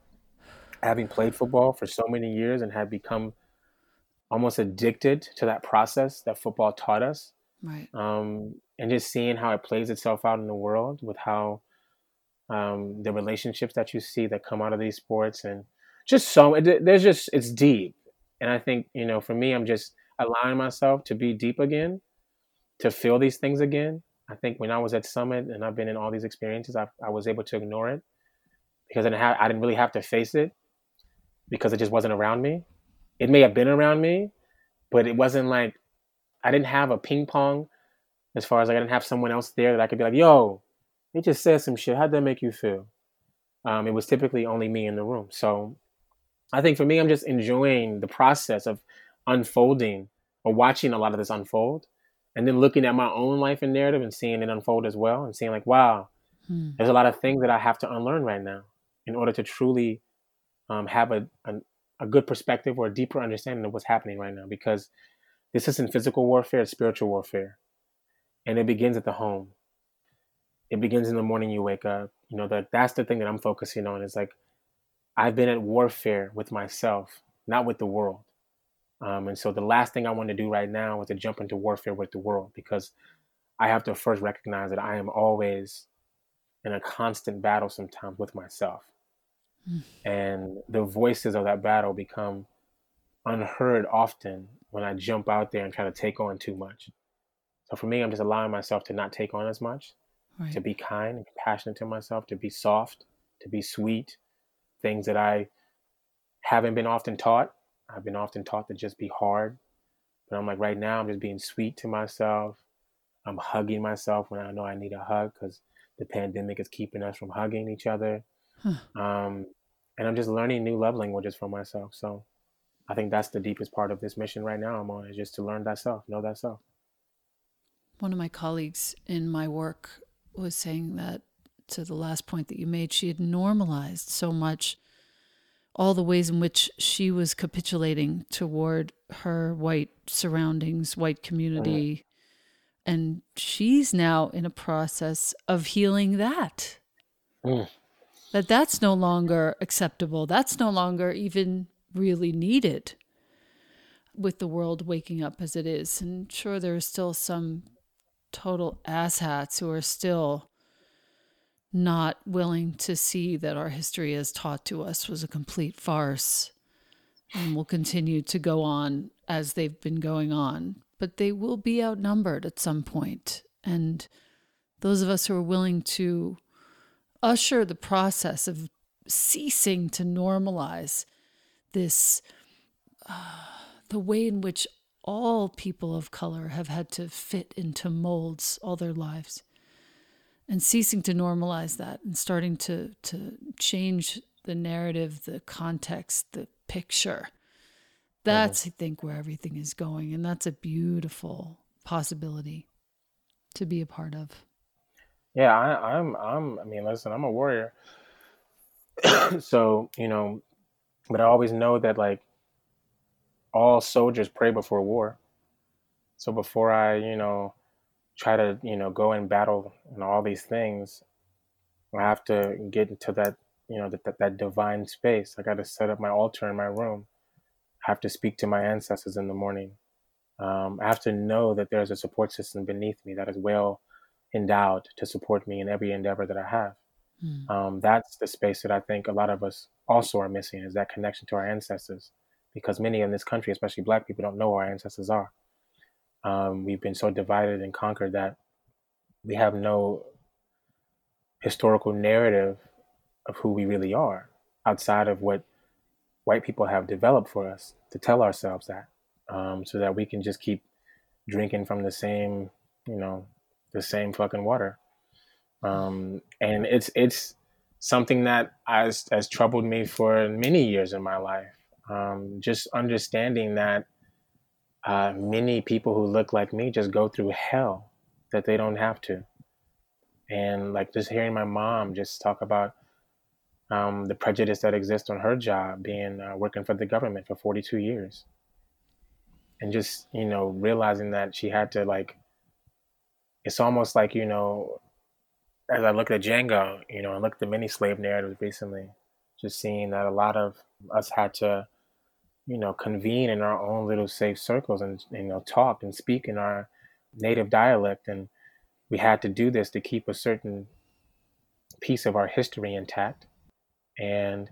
Having played football for so many years and had become almost addicted to that process that football taught us. Right. Um, and just seeing how it plays itself out in the world with how um, the relationships that you see that come out of these sports and just so there's just it's deep and i think you know for me i'm just allowing myself to be deep again to feel these things again. I think when i was at summit and i've been in all these experiences i, I was able to ignore it because I didn't, have, I didn't really have to face it because it just wasn't around me. It may have been around me but it wasn't like i didn't have a ping pong as far as like i didn't have someone else there that i could be like yo they just said some shit. How'd that make you feel? Um, it was typically only me in the room. So I think for me, I'm just enjoying the process of unfolding or watching a lot of this unfold and then looking at my own life and narrative and seeing it unfold as well and seeing like, wow, hmm. there's a lot of things that I have to unlearn right now in order to truly um, have a, a, a good perspective or a deeper understanding of what's happening right now because this isn't physical warfare, it's spiritual warfare. And it begins at the home. It begins in the morning you wake up. You know, that that's the thing that I'm focusing on is like I've been at warfare with myself, not with the world. Um, and so the last thing I want to do right now is to jump into warfare with the world because I have to first recognize that I am always in a constant battle sometimes with myself. Mm. And the voices of that battle become unheard often when I jump out there and try to take on too much. So for me, I'm just allowing myself to not take on as much, right. to be kind and compassionate to myself, to be soft, to be sweet, things that I haven't been often taught. I've been often taught to just be hard. But I'm like, right now, I'm just being sweet to myself. I'm hugging myself when I know I need a hug because the pandemic is keeping us from hugging each other. Huh. Um, and I'm just learning new love languages for myself. So I think that's the deepest part of this mission right now I'm on is just to learn that self, know that self. One of my colleagues in my work was saying that to the last point that you made, she had normalized so much all the ways in which she was capitulating toward her white surroundings, white community. And she's now in a process of healing that. Mm. That that's no longer acceptable. That's no longer even really needed with the world waking up as it is. And sure, there are still some total asshats who are still not willing to see that our history as taught to us was a complete farce and will continue to go on as they've been going on. But they will be outnumbered at some point. And those of us who are willing to usher the process of ceasing to normalize this, uh, the way in which all people of color have had to fit into molds all their lives and ceasing to normalize that and starting to to change the narrative, the context, the picture. That's mm-hmm. I think where everything is going and that's a beautiful possibility to be a part of. Yeah, I, I'm I'm I mean, listen, I'm a warrior. so, you know, but I always know that like all soldiers pray before war. So before I, you know, try to you know go and battle and all these things i have to get into that you know that, that, that divine space. I got to set up my altar in my room. I have to speak to my ancestors in the morning. Um, i have to know that there's a support system beneath me that is well endowed to support me in every endeavor that i have. Mm. um, that's the space that i think a lot of us also are missing is that connection to our ancestors because many in this country especially black people don't know who our ancestors are um, we've been so divided and conquered that we have no historical narrative of who we really are outside of what white people have developed for us to tell ourselves that um, so that we can just keep drinking from the same, you know, the same fucking water. Um, and it's it's something that has has troubled me for many years in my life. Um, just understanding that uh, many people who look like me just go through hell that they don't have to, and like just hearing my mom just talk about um, the prejudice that exists on her job, being uh, working for the government for 42 years, and just you know realizing that she had to like. It's almost like you know, as I look at Django, you know, and look at the many slave narratives recently, just seeing that a lot of us had to, you know, convene in our own little safe circles and you know talk and speak in our native dialect, and we had to do this to keep a certain piece of our history intact and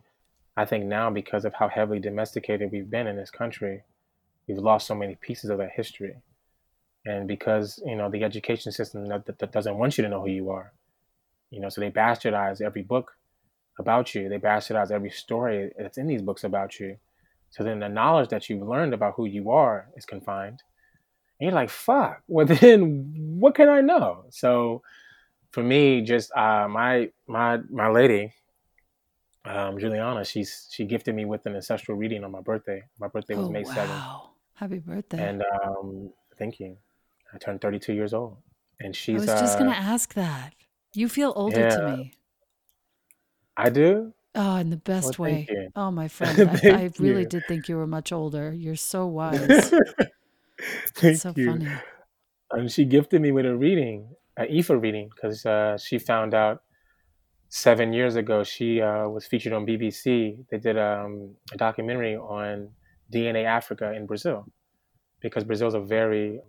I think now, because of how heavily domesticated we've been in this country, we've lost so many pieces of that history. And because you know the education system that, that doesn't want you to know who you are, you know, so they bastardize every book about you. They bastardize every story that's in these books about you. So then the knowledge that you've learned about who you are is confined. And you're like, fuck. Well, then what can I know? So for me, just uh, my my my lady, um, Juliana, she's she gifted me with an ancestral reading on my birthday. My birthday was Oh, May seventh, wow. Happy birthday. and um, thank you. I turned thirty two years old, and she's I was just going uh, to ask that. You feel older to me. I do. Oh, in the Well, best thank way. you, Oh, my friend, I, I really you, did think you were much older. You're so wise. That's thank so you. funny. And she gifted me with a reading, an IFA reading, because uh, she found out seven years ago she uh, was featured on BBC. They did um, a documentary on DNA Africa in Brazil, because Brazil is a very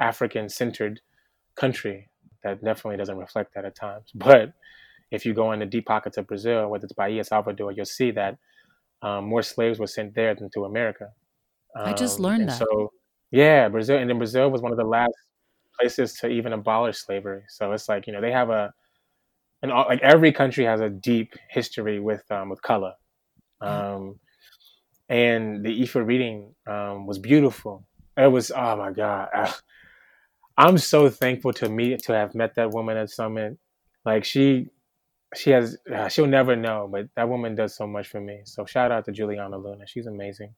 African-centered country that definitely doesn't reflect that at times. But if you go in the deep pockets of Brazil, whether it's Bahia, Salvador, you'll see that um, more slaves were sent there than to America. I just Um, learned that. so, yeah, Brazil, and then Brazil was one of the last places to even abolish slavery. So it's like you know they have a, and all, like every country has a deep history with um, with color. Um, and the Ifa reading um, was beautiful. It was oh my god, I'm so thankful to meet to have met that woman at Summit. Like she she has uh, she'll never know, but that woman does so much for me. So shout out to Juliana Luna, she's amazing.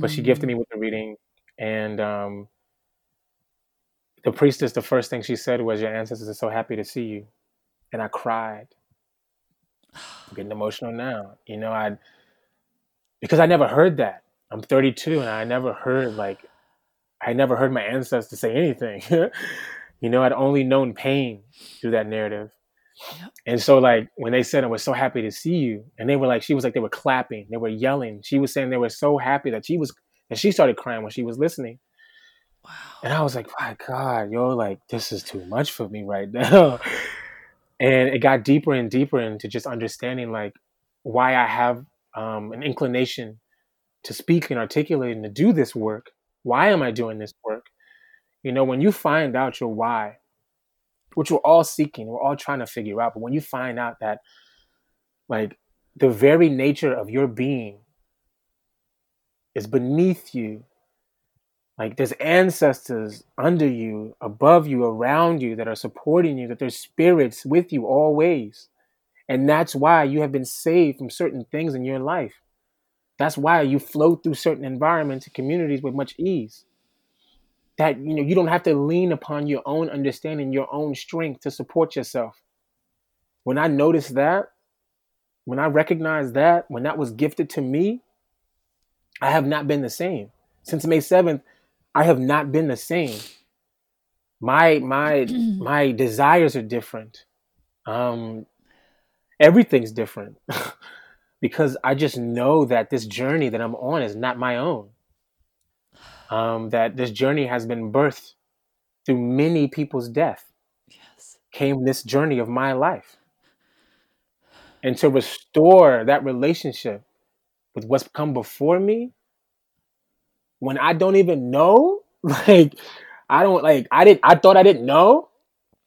But she gifted Mm. me with the reading, and um, the priestess, the first thing she said was, "Your ancestors are so happy to see you," and I cried. I'm getting emotional now. You know, I because I never heard that. I'm 32, and I never heard like I never heard my ancestors say anything. you know, I'd only known pain through that narrative. Yep. And so, like, when they said, I was so happy to see you, and they were like, she was like, they were clapping, they were yelling. She was saying they were so happy that she was, and she started crying when she was listening. Wow. And I was like, my God, yo, like, this is too much for me right now. and it got deeper and deeper into just understanding, like, why I have um, an inclination to speak and articulate and to do this work. Why am I doing this work? You know, when you find out your why, which we're all seeking, we're all trying to figure out, but when you find out that, like, the very nature of your being is beneath you, like, there's ancestors under you, above you, around you that are supporting you, that there's spirits with you always. And that's why you have been saved from certain things in your life. That's why you flow through certain environments and communities with much ease. That you know you don't have to lean upon your own understanding, your own strength to support yourself. When I noticed that, when I recognized that, when that was gifted to me, I have not been the same. Since May 7th, I have not been the same. My my my desires are different. Um everything's different. because I just know that this journey that I'm on is not my own. Um, that this journey has been birthed through many people's death, yes. came this journey of my life. And to restore that relationship with what's come before me when I don't even know, like, I don't like, I didn't, I thought I didn't know.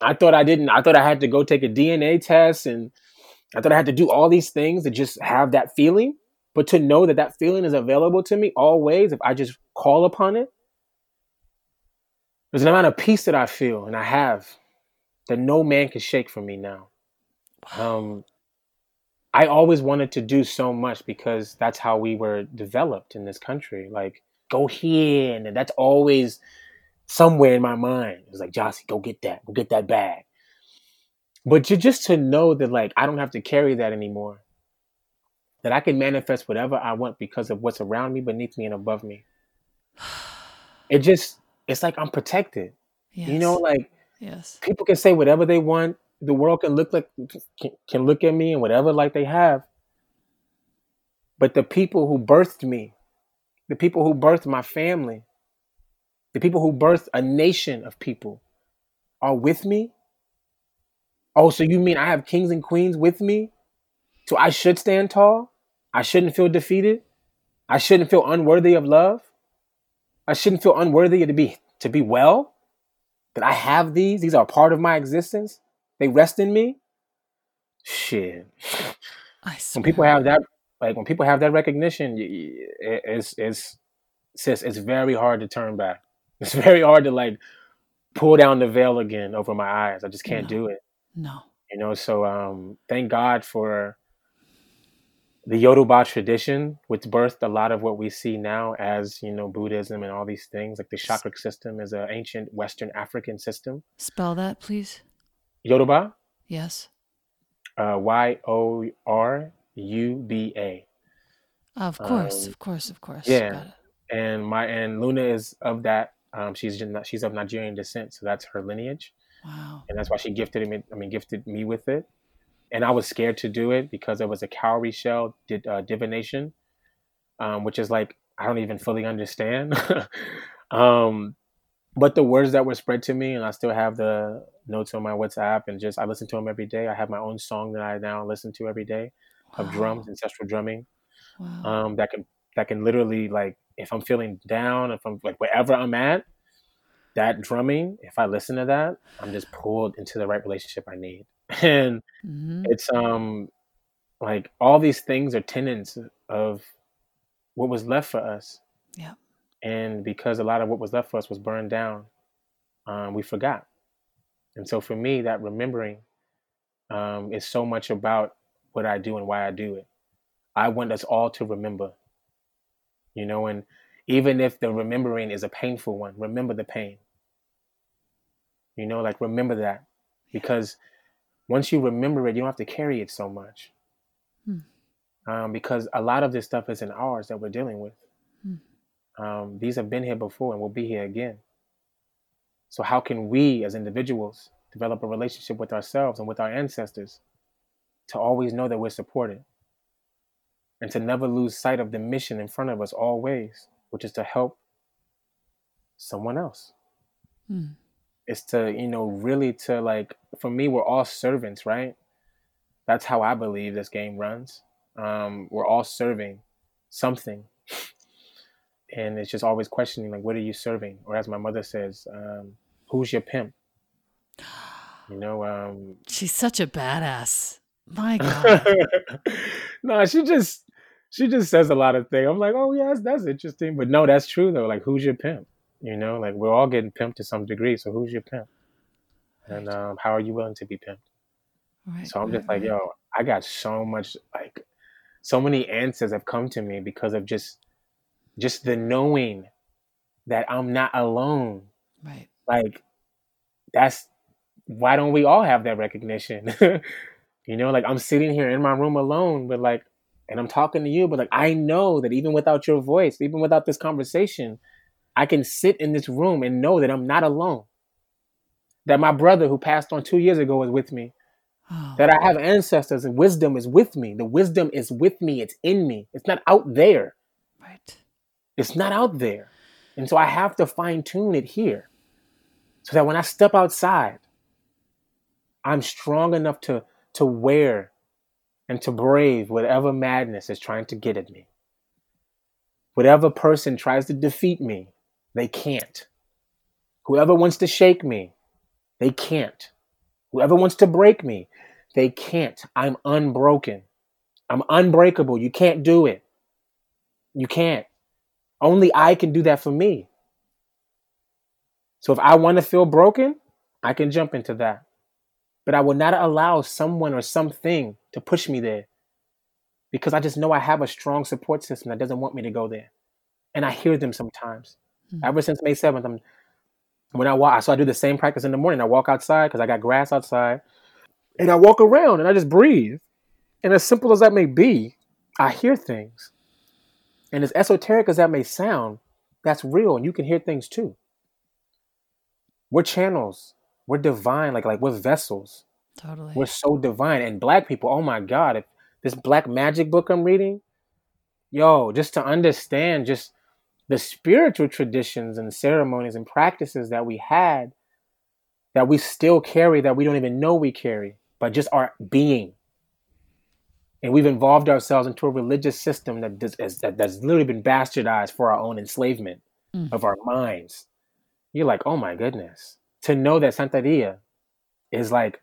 I thought I didn't, I thought I had to go take a DNA test and I thought I had to do all these things to just have that feeling. But to know that that feeling is available to me always if I just call upon it, There's an amount of peace that I feel and I have that no man can shake from me now. Um, I always wanted to do so much because that's how we were developed in this country. Like, go here, and that's always somewhere in my mind. It's like, Jossie, go get that, go get that bag. But just to know that, like, I don't have to carry that anymore. That I can manifest whatever I want because of what's around me, beneath me, and above me. It just, it's like I'm protected. Yes. You know, like yes. people can say whatever they want. The world can look like can, can look at me and whatever like they have. But the people who birthed me, the people who birthed my family, the people who birthed a nation of people are with me. Oh, so you mean I have kings and queens with me? So I should stand tall? I shouldn't feel defeated? I shouldn't feel unworthy of love? I shouldn't feel unworthy to be to be well? That I have these? These are part of my existence? They rest in me? Shit. I When people have that like when people have that recognition, it's it's sis, it's very hard to turn back. It's very hard to like pull down the veil again over my eyes. I just can't No. do it. no. You know, so um thank God for the Yoruba tradition, which birthed a lot of what we see now as, you know, Buddhism and all these things. Like the chakra system is an ancient Western African system. Spell that, please. Yoruba, Yes. uh, Y O R U B A. Of course, Um, of course, of course. yeah. Got it. And my and Luna is of that. Um, she's she's of Nigerian descent, so that's her lineage, Wow. and that's why she gifted me. I mean, gifted me with it. And I was scared to do it because it was a cowrie shell did uh, divination, um, which is like I don't even fully understand. um, but the words that were spread to me, and I still have the notes on my WhatsApp, and just I listen to them every day. I have my own song that I now listen to every day of Wow. drums, ancestral drumming. Wow. um, that can that can literally like if I'm feeling down, if I'm like wherever I'm at, that drumming, if I listen to that, I'm just pulled into the right relationship I need. And hmm it's um like all these things are tenets of what was left for us. Yeah. And because a lot of what was left for us was burned down, um, we forgot. And so for me, that remembering um, is so much about what I do and why I do it. I want us all to remember, you know, and even if the remembering is a painful one, remember the pain. You know, like remember that because once you remember it, you don't have to carry it so much. Hmm. Um, because a lot of this stuff isn't ours that we're dealing with. Hmm. Um, these have been here before and will be here again. So, how can we as individuals develop a relationship with ourselves and with our ancestors to always know that we're supported and to never lose sight of the mission in front of us always, which is to help someone else? Hmm. It's to, you know, really to like, for me, we're all servants, right? That's how I believe this game runs. Um, we're all serving something. And it's just always questioning, like, what are you serving? Or as my mother says, um, who's your pimp? You know, um, She's such a badass. My God. no, she just she just says a lot of things. I'm like, oh yes, that's interesting. But no, that's true though. Like, who's your pimp? You know, like we're all getting pimped to some degree. So who's your pimp? And um, how are you willing to be pimped? Right, So I'm right, just like, yo, I got so much like so many answers have come to me because of just just the knowing that I'm not alone. Right. Like that's why don't we all have that recognition? you know, like I'm sitting here in my room alone, but like and I'm talking to you, but like I know that even without your voice, even without this conversation, I can sit in this room and know that I'm not alone. That my brother who passed on two years ago is with me. Oh, That I have ancestors and wisdom is with me. The wisdom is with me. It's in me. It's not out there. right. It's not out there. And so I have to fine tune it here so that when I step outside, I'm strong enough to, to wear and to brave whatever madness is trying to get at me. Whatever person tries to defeat me, they can't. Whoever wants to shake me, they can't. Whoever wants to break me, they can't. I'm unbroken. I'm unbreakable. You can't do it. You can't. Only I can do that for me. So if I want to feel broken, I can jump into that. But I will not allow someone or something to push me there because I just know I have a strong support system that doesn't want me to go there. And I hear them sometimes. Mm-hmm. Ever since May 7th, I'm when I walk, so I do the same practice in the morning. I walk outside because I got grass outside, and I walk around and I just breathe. And as simple as that may be, I hear things. And as esoteric as that may sound, that's real, and you can hear things too. We're channels. We're divine, like like we're vessels. Totally. We're so divine. And black people, oh my God, if this black magic book I'm reading, yo, just to understand just the spiritual traditions and ceremonies and practices that we had that we still carry that we don't even know we carry, but just our being. And we've involved ourselves into a religious system that, does, that that's literally been bastardized for our own enslavement mm. of our minds. You're like, oh my goodness. To know that Santeria is like,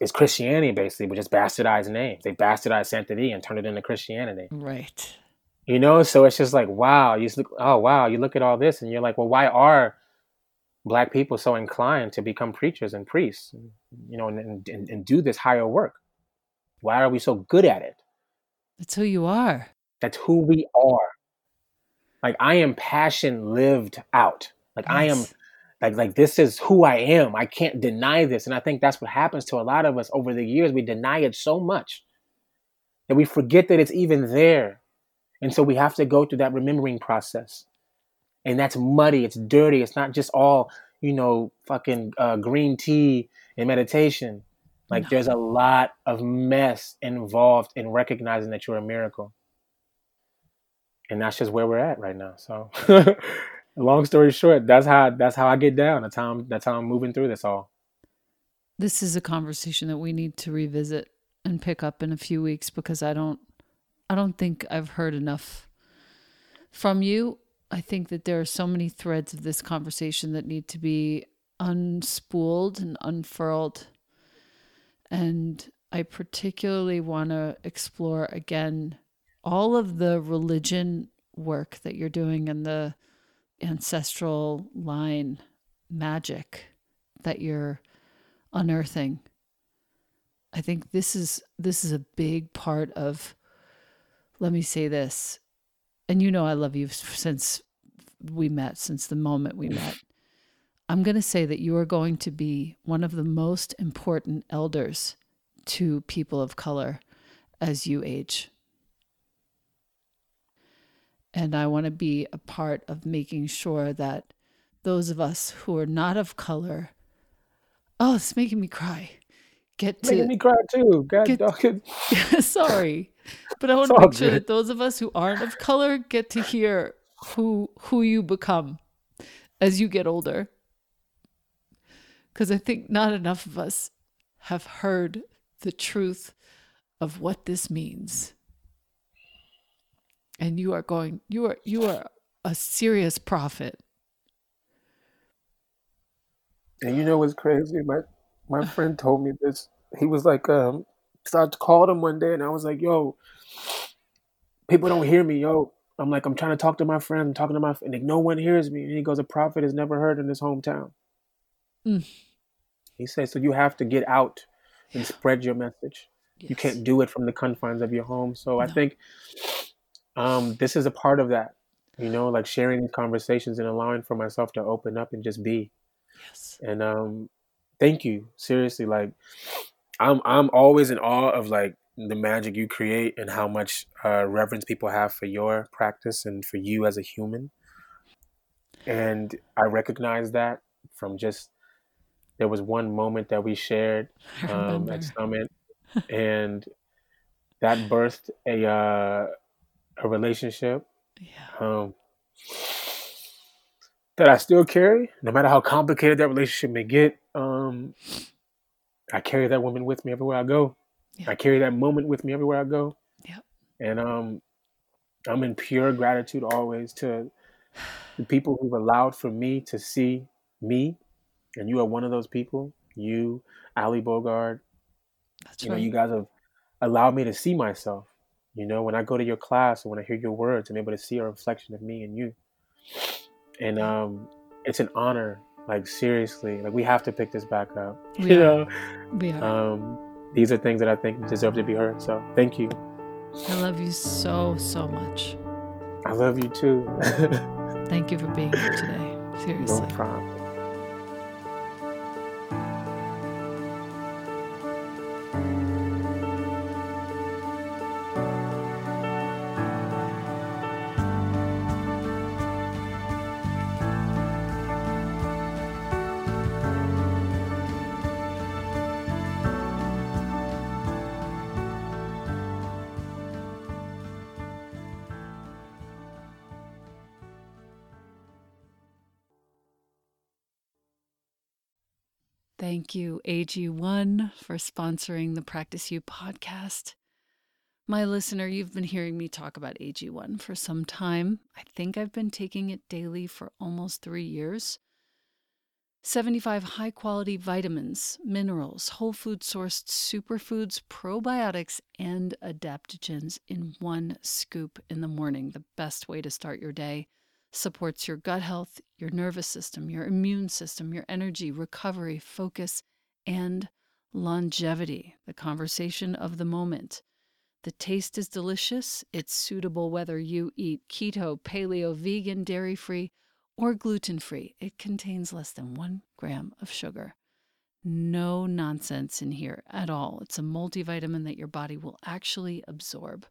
is Christianity basically, but just bastardized names. They bastardized Santeria and turned it into Christianity. Right. You know, so it's just like, wow, you look, oh wow, you look at all this and you're like, well, why are black people so inclined to become preachers and priests, you know, and, and, and do this higher work? Why are we so good at it? That's who you are. That's who we are. Like I am passion lived out. Like yes. I am like like this is who I am. I can't deny this. And I think that's what happens to a lot of us over the years. We deny it so much that we forget that it's even there. And so we have to go through that remembering process. And that's muddy, it's dirty, it's not just all, you know, fucking uh, green tea and meditation. Like no. there's a lot of mess involved in recognizing that you're a miracle. And that's just where we're at right now. So long story short, that's how that's how I get down. That's how I'm that's how I'm moving through this all. This is a conversation that we need to revisit and pick up in a few weeks because I don't I don't think I've heard enough from you. I think that there are so many threads of this conversation that need to be unspooled and unfurled. And I particularly want to explore again all of the religion work that you're doing and the ancestral line magic that you're unearthing. I think this is this is a big part of let me say this, and you know I love you since we met, since the moment we met. I'm going to say that you are going to be one of the most important elders to people of color as you age. And I want to be a part of making sure that those of us who are not of color, oh, it's making me cry. Get to making me cry too. God get, sorry. But I want to make sure that those of us who aren't of color get to hear who who you become as you get older. Because I think not enough of us have heard the truth of what this means. And you are going, you are you are a serious prophet. And you know what's crazy? My my friend told me this. He was like, um, so I called him one day and I was like, yo, people don't hear me, yo. I'm like, I'm trying to talk to my friend, I'm talking to my friend, and like, no one hears me. And he goes, a prophet is never heard in his hometown. Mm. He says, so you have to get out and spread your message. Yes. You can't do it from the confines of your home. So no. I think um, this is a part of that, you know, like sharing these conversations and allowing for myself to open up and just be. Yes. And um, thank you, seriously. Like, I'm I'm always in awe of like the magic you create and how much uh, reverence people have for your practice and for you as a human. And I recognize that from just there was one moment that we shared um, at Summit, and that birthed a uh, a relationship yeah. um, that I still carry, no matter how complicated that relationship may get. Um, I carry that woman with me everywhere I go. Yeah. I carry that moment with me everywhere I go. Yeah. And um, I'm in pure gratitude always to the people who've allowed for me to see me. And you are one of those people. You, Ali Bogard. That's you right. know, you guys have allowed me to see myself. You know, when I go to your class and when I hear your words, I'm able to see a reflection of me and you. And um, it's an honor Like seriously, like we have to pick this back up. We you are. know, We are. um, these are things that I think deserve to be heard. So thank you. I love you so, so much. I love you too. Thank you for being here today. Seriously. no problem. AG1, for sponsoring the Practice You podcast. My listener, you've been hearing me talk about AG1 for some time. I think I've been taking it daily for almost three years. 75 high quality vitamins, minerals, whole food sourced superfoods, probiotics, and adaptogens in one scoop in the morning. The best way to start your day supports your gut health, your nervous system, your immune system, your energy, recovery, focus, and longevity, the conversation of the moment. The taste is delicious. It's suitable whether you eat keto, paleo, vegan, dairy free, or gluten free. It contains less than one gram of sugar. No nonsense in here at all. It's a multivitamin that your body will actually absorb.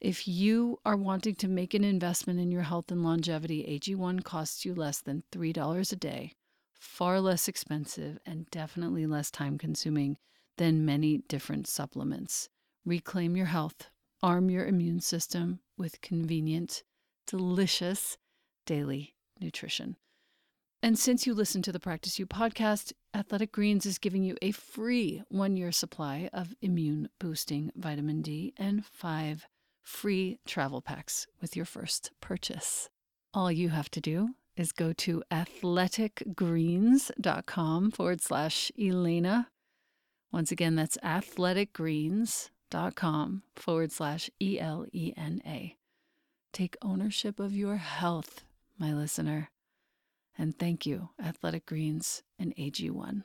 If you are wanting to make an investment in your health and longevity, AG1 costs you less than $3 a day, far less expensive, and definitely less time consuming than many different supplements. Reclaim your health, arm your immune system with convenient, delicious daily nutrition. And since you listen to the Practice You podcast, Athletic Greens is giving you a free one year supply of immune boosting vitamin D and five free travel packs with your first purchase. All you have to do is go to athleticgreens.com forward slash Elena. Once again, that's athleticgreens.com forward slash E L E N A. Take ownership of your health, my listener. And thank you, Athletic Greens and AG1.